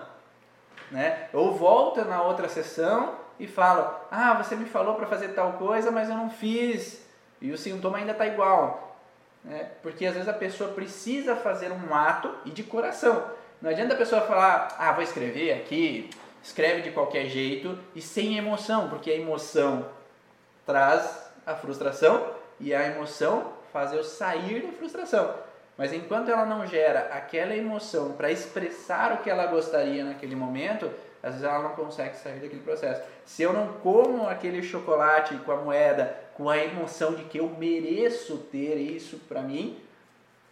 Né? Ou volta na outra sessão e fala: Ah, você me falou para fazer tal coisa, mas eu não fiz. E o sintoma ainda está igual. Né? Porque às vezes a pessoa precisa fazer um ato e de coração. Não adianta a pessoa falar: Ah, vou escrever aqui, escreve de qualquer jeito e sem emoção, porque a emoção traz a frustração e a emoção faz eu sair da frustração. Mas enquanto ela não gera aquela emoção para expressar o que ela gostaria naquele momento, às vezes ela não consegue sair daquele processo. Se eu não como aquele chocolate com a moeda, com a emoção de que eu mereço ter isso para mim,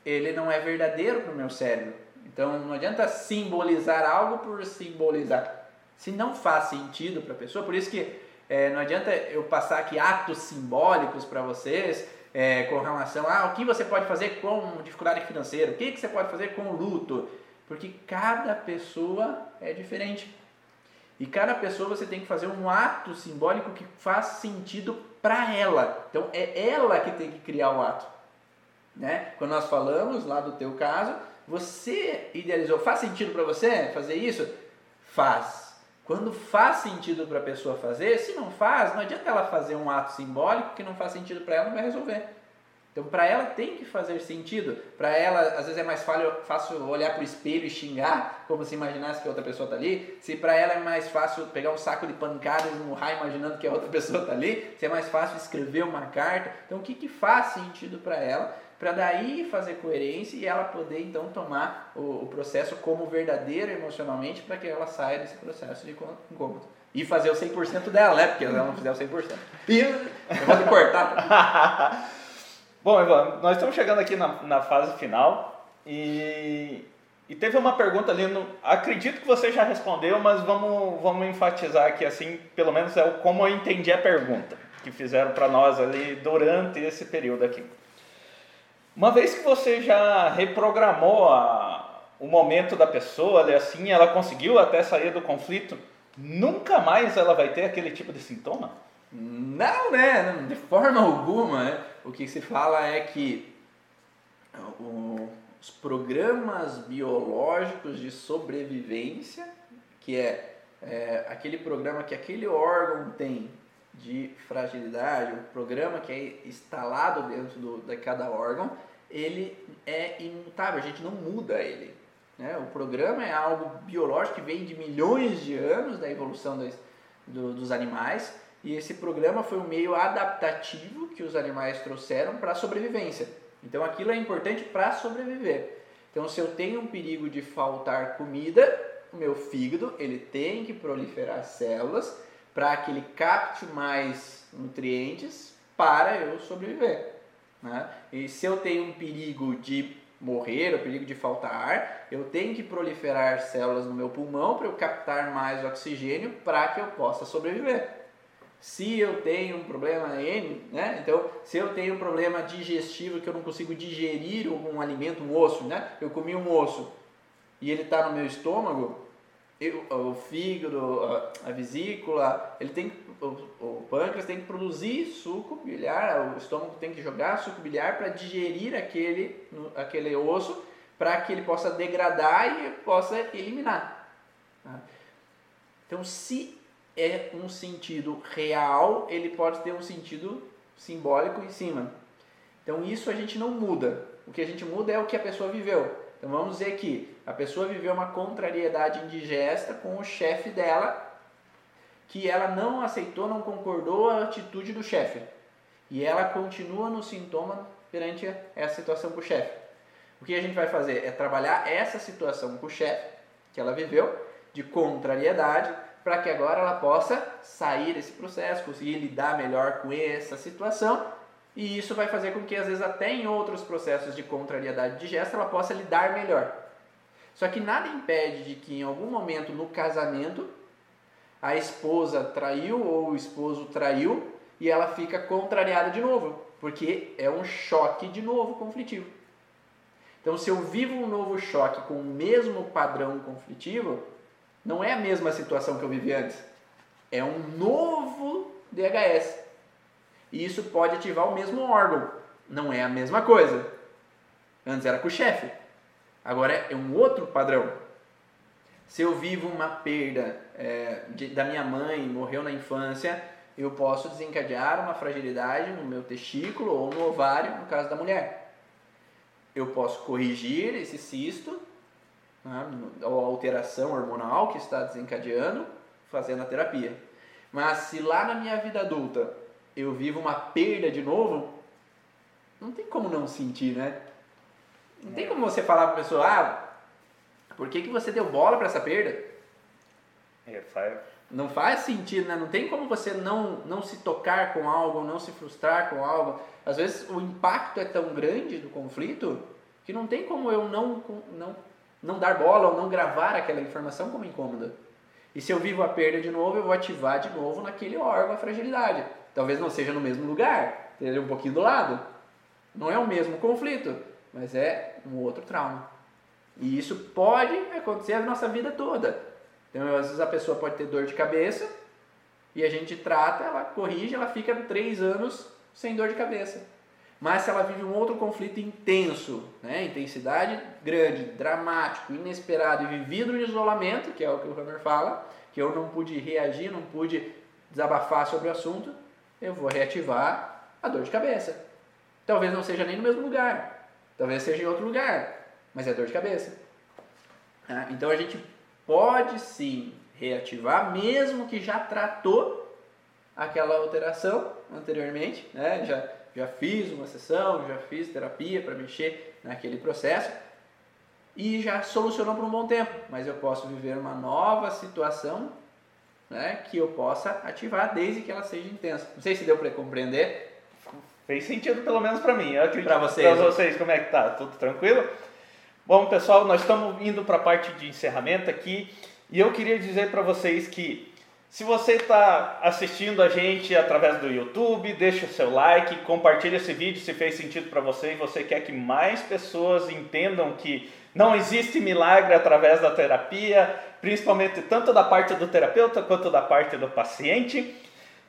ele não é verdadeiro para o meu cérebro. Então não adianta simbolizar algo por simbolizar. Se não faz sentido para a pessoa, por isso que é, não adianta eu passar aqui atos simbólicos para vocês, é, com relação a o que você pode fazer com dificuldade financeira, o que, que você pode fazer com luto, porque cada pessoa é diferente. E cada pessoa você tem que fazer um ato simbólico que faz sentido para ela. Então é ela que tem que criar o ato. Né? Quando nós falamos lá do teu caso, você idealizou, faz sentido para você fazer isso? Faz. Quando faz sentido para a pessoa fazer, se não faz, não adianta ela fazer um ato simbólico que não faz sentido para ela, não vai resolver. Então, para ela tem que fazer sentido. Para ela, às vezes é mais fácil olhar para o espelho e xingar, como se imaginasse que a outra pessoa está ali. Se para ela é mais fácil pegar um saco de pancadas e murrar imaginando que a outra pessoa está ali. Se é mais fácil escrever uma carta. Então, o que, que faz sentido para ela? Para daí fazer coerência e ela poder então tomar o, o processo como verdadeiro emocionalmente para que ela saia desse processo de incômodo. E fazer o 100% dela, né? Porque ela não fizer o 100%. E eu vou te cortar. Bom, Ivan, nós estamos chegando aqui na, na fase final e, e teve uma pergunta ali, no, acredito que você já respondeu, mas vamos, vamos enfatizar aqui assim, pelo menos é o, como eu entendi a pergunta que fizeram para nós ali durante esse período aqui. Uma vez que você já reprogramou a, o momento da pessoa, assim, ela conseguiu até sair do conflito, nunca mais ela vai ter aquele tipo de sintoma? Não, né? De forma alguma. Né? O que se fala é que os programas biológicos de sobrevivência, que é, é aquele programa que aquele órgão tem de fragilidade, o programa que é instalado dentro do, de cada órgão, ele é imutável, a gente não muda ele. Né? O programa é algo biológico que vem de milhões de anos da evolução dos, do, dos animais e esse programa foi um meio adaptativo que os animais trouxeram para a sobrevivência. Então aquilo é importante para sobreviver. Então se eu tenho um perigo de faltar comida, o meu fígado ele tem que proliferar células para que ele capte mais nutrientes para eu sobreviver. Né? E se eu tenho um perigo de morrer, o perigo de faltar ar, eu tenho que proliferar células no meu pulmão para eu captar mais oxigênio para que eu possa sobreviver. Se eu tenho um problema N, né? Então, se eu tenho um problema digestivo que eu não consigo digerir um alimento, um osso, né? Eu comi um osso e ele está no meu estômago, eu, o fígado, a, vesícula, ele tem o, pâncreas tem que produzir suco biliar, o estômago tem que jogar suco biliar para digerir aquele, aquele osso, para que ele possa degradar e possa eliminar. Tá? Então, se é um sentido real, ele pode ter um sentido simbólico em cima. Então isso a gente não muda. O que a gente muda é o que a pessoa viveu. Então vamos dizer que a pessoa viveu uma contrariedade indigesta com o chefe dela, que ela não aceitou, não concordou a atitude do chefe. E ela continua no sintoma perante essa situação com o chefe. O que a gente vai fazer é trabalhar essa situação com o chefe que ela viveu de contrariedade para que agora ela possa sair desse processo, conseguir lidar melhor com essa situação. E isso vai fazer com que, às vezes, até em outros processos de contrariedade digesta, ela possa lidar melhor. Só que nada impede de que, em algum momento no casamento, a esposa traiu ou o esposo traiu e ela fica contrariada de novo, porque é um choque de novo conflitivo. Então, se eu vivo um novo choque com o mesmo padrão conflitivo, não é a mesma situação que eu vivi antes. É um novo DHS. E isso pode ativar o mesmo órgão. Não é a mesma coisa. Antes era com o chefe. Agora é um outro padrão. Se eu vivo uma perda é, de, da minha mãe, morreu na infância, eu posso desencadear uma fragilidade no meu testículo ou no ovário, no caso da mulher. Eu posso corrigir esse cisto né, a alteração hormonal que está desencadeando, fazendo a terapia. Mas se lá na minha vida adulta eu vivo uma perda de novo, não tem como não sentir, né? Não tem como você falar para a pessoa, ah, por que, que você deu bola para essa perda? É, faz... Não faz sentido, né? Não tem como você não, não se tocar com algo, não se frustrar com algo. Às vezes o impacto é tão grande do conflito que não tem como eu não, não não dar bola ou não gravar aquela informação como incômoda. E se eu vivo a perda de novo, eu vou ativar de novo naquele órgão a fragilidade. Talvez não seja no mesmo lugar, seja um pouquinho do lado. Não é o mesmo conflito, mas é um outro trauma. E isso pode acontecer a nossa vida toda. Então, às vezes a pessoa pode ter dor de cabeça e a gente trata, ela corrige, ela fica três anos sem dor de cabeça. Mas se ela vive um outro conflito intenso, né? intensidade grande, dramático, inesperado e vivido no isolamento, que é o que o Hammer fala, que eu não pude reagir, não pude desabafar sobre o assunto, eu vou reativar a dor de cabeça. Talvez não seja nem no mesmo lugar, talvez seja em outro lugar, mas é dor de cabeça. Tá? Então a gente pode sim reativar, mesmo que já tratou aquela alteração anteriormente, né? já já fiz uma sessão, já fiz terapia para mexer naquele processo e já solucionou por um bom tempo, mas eu posso viver uma nova situação né, que eu possa ativar desde que ela seja intensa. Não sei se deu para compreender. Fez sentido pelo menos para mim. Para vocês. Para vocês, como é que tá? Tudo tranquilo? Bom, pessoal, nós estamos indo para a parte de encerramento aqui e eu queria dizer para vocês que se você está assistindo a gente através do YouTube, deixa o seu like, compartilha esse vídeo se fez sentido para você e você quer que mais pessoas entendam que não existe milagre através da terapia, principalmente tanto da parte do terapeuta quanto da parte do paciente.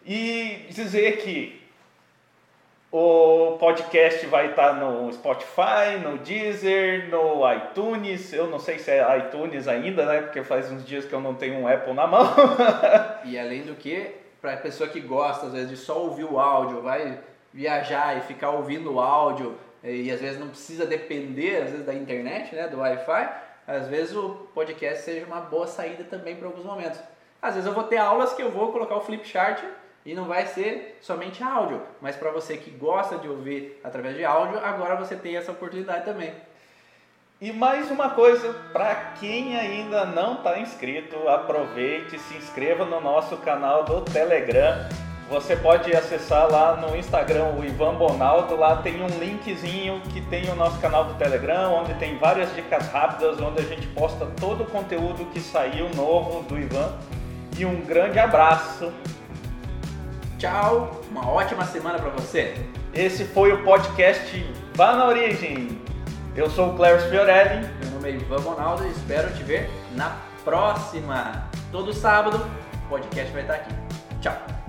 E dizer que o podcast vai estar no Spotify, no Deezer, no iTunes. Eu não sei se é iTunes ainda, né? Porque faz uns dias que eu não tenho um Apple na mão. e além do que, para a pessoa que gosta, às vezes, de só ouvir o áudio, vai viajar e ficar ouvindo o áudio e às vezes não precisa depender, às vezes, da internet, né? Do Wi-Fi. Às vezes o podcast seja uma boa saída também para alguns momentos. Às vezes eu vou ter aulas que eu vou colocar o flip chart e não vai ser somente áudio, mas para você que gosta de ouvir através de áudio, agora você tem essa oportunidade também. E mais uma coisa, para quem ainda não está inscrito, aproveite, se inscreva no nosso canal do Telegram. você pode acessar lá no Instagram o Ivan Bonaldo, lá tem um linkzinho que tem o nosso canal do Telegram, onde tem várias dicas rápidas, onde a gente posta todo o conteúdo que saiu novo do Ivan. E um grande abraço. Tchau, uma ótima semana para você. Esse foi o podcast Vá na Origem. Eu sou o Cléris Fiorelli. Meu nome é Ivan Bonaldo e espero te ver na próxima. Todo sábado o podcast vai estar aqui. Tchau.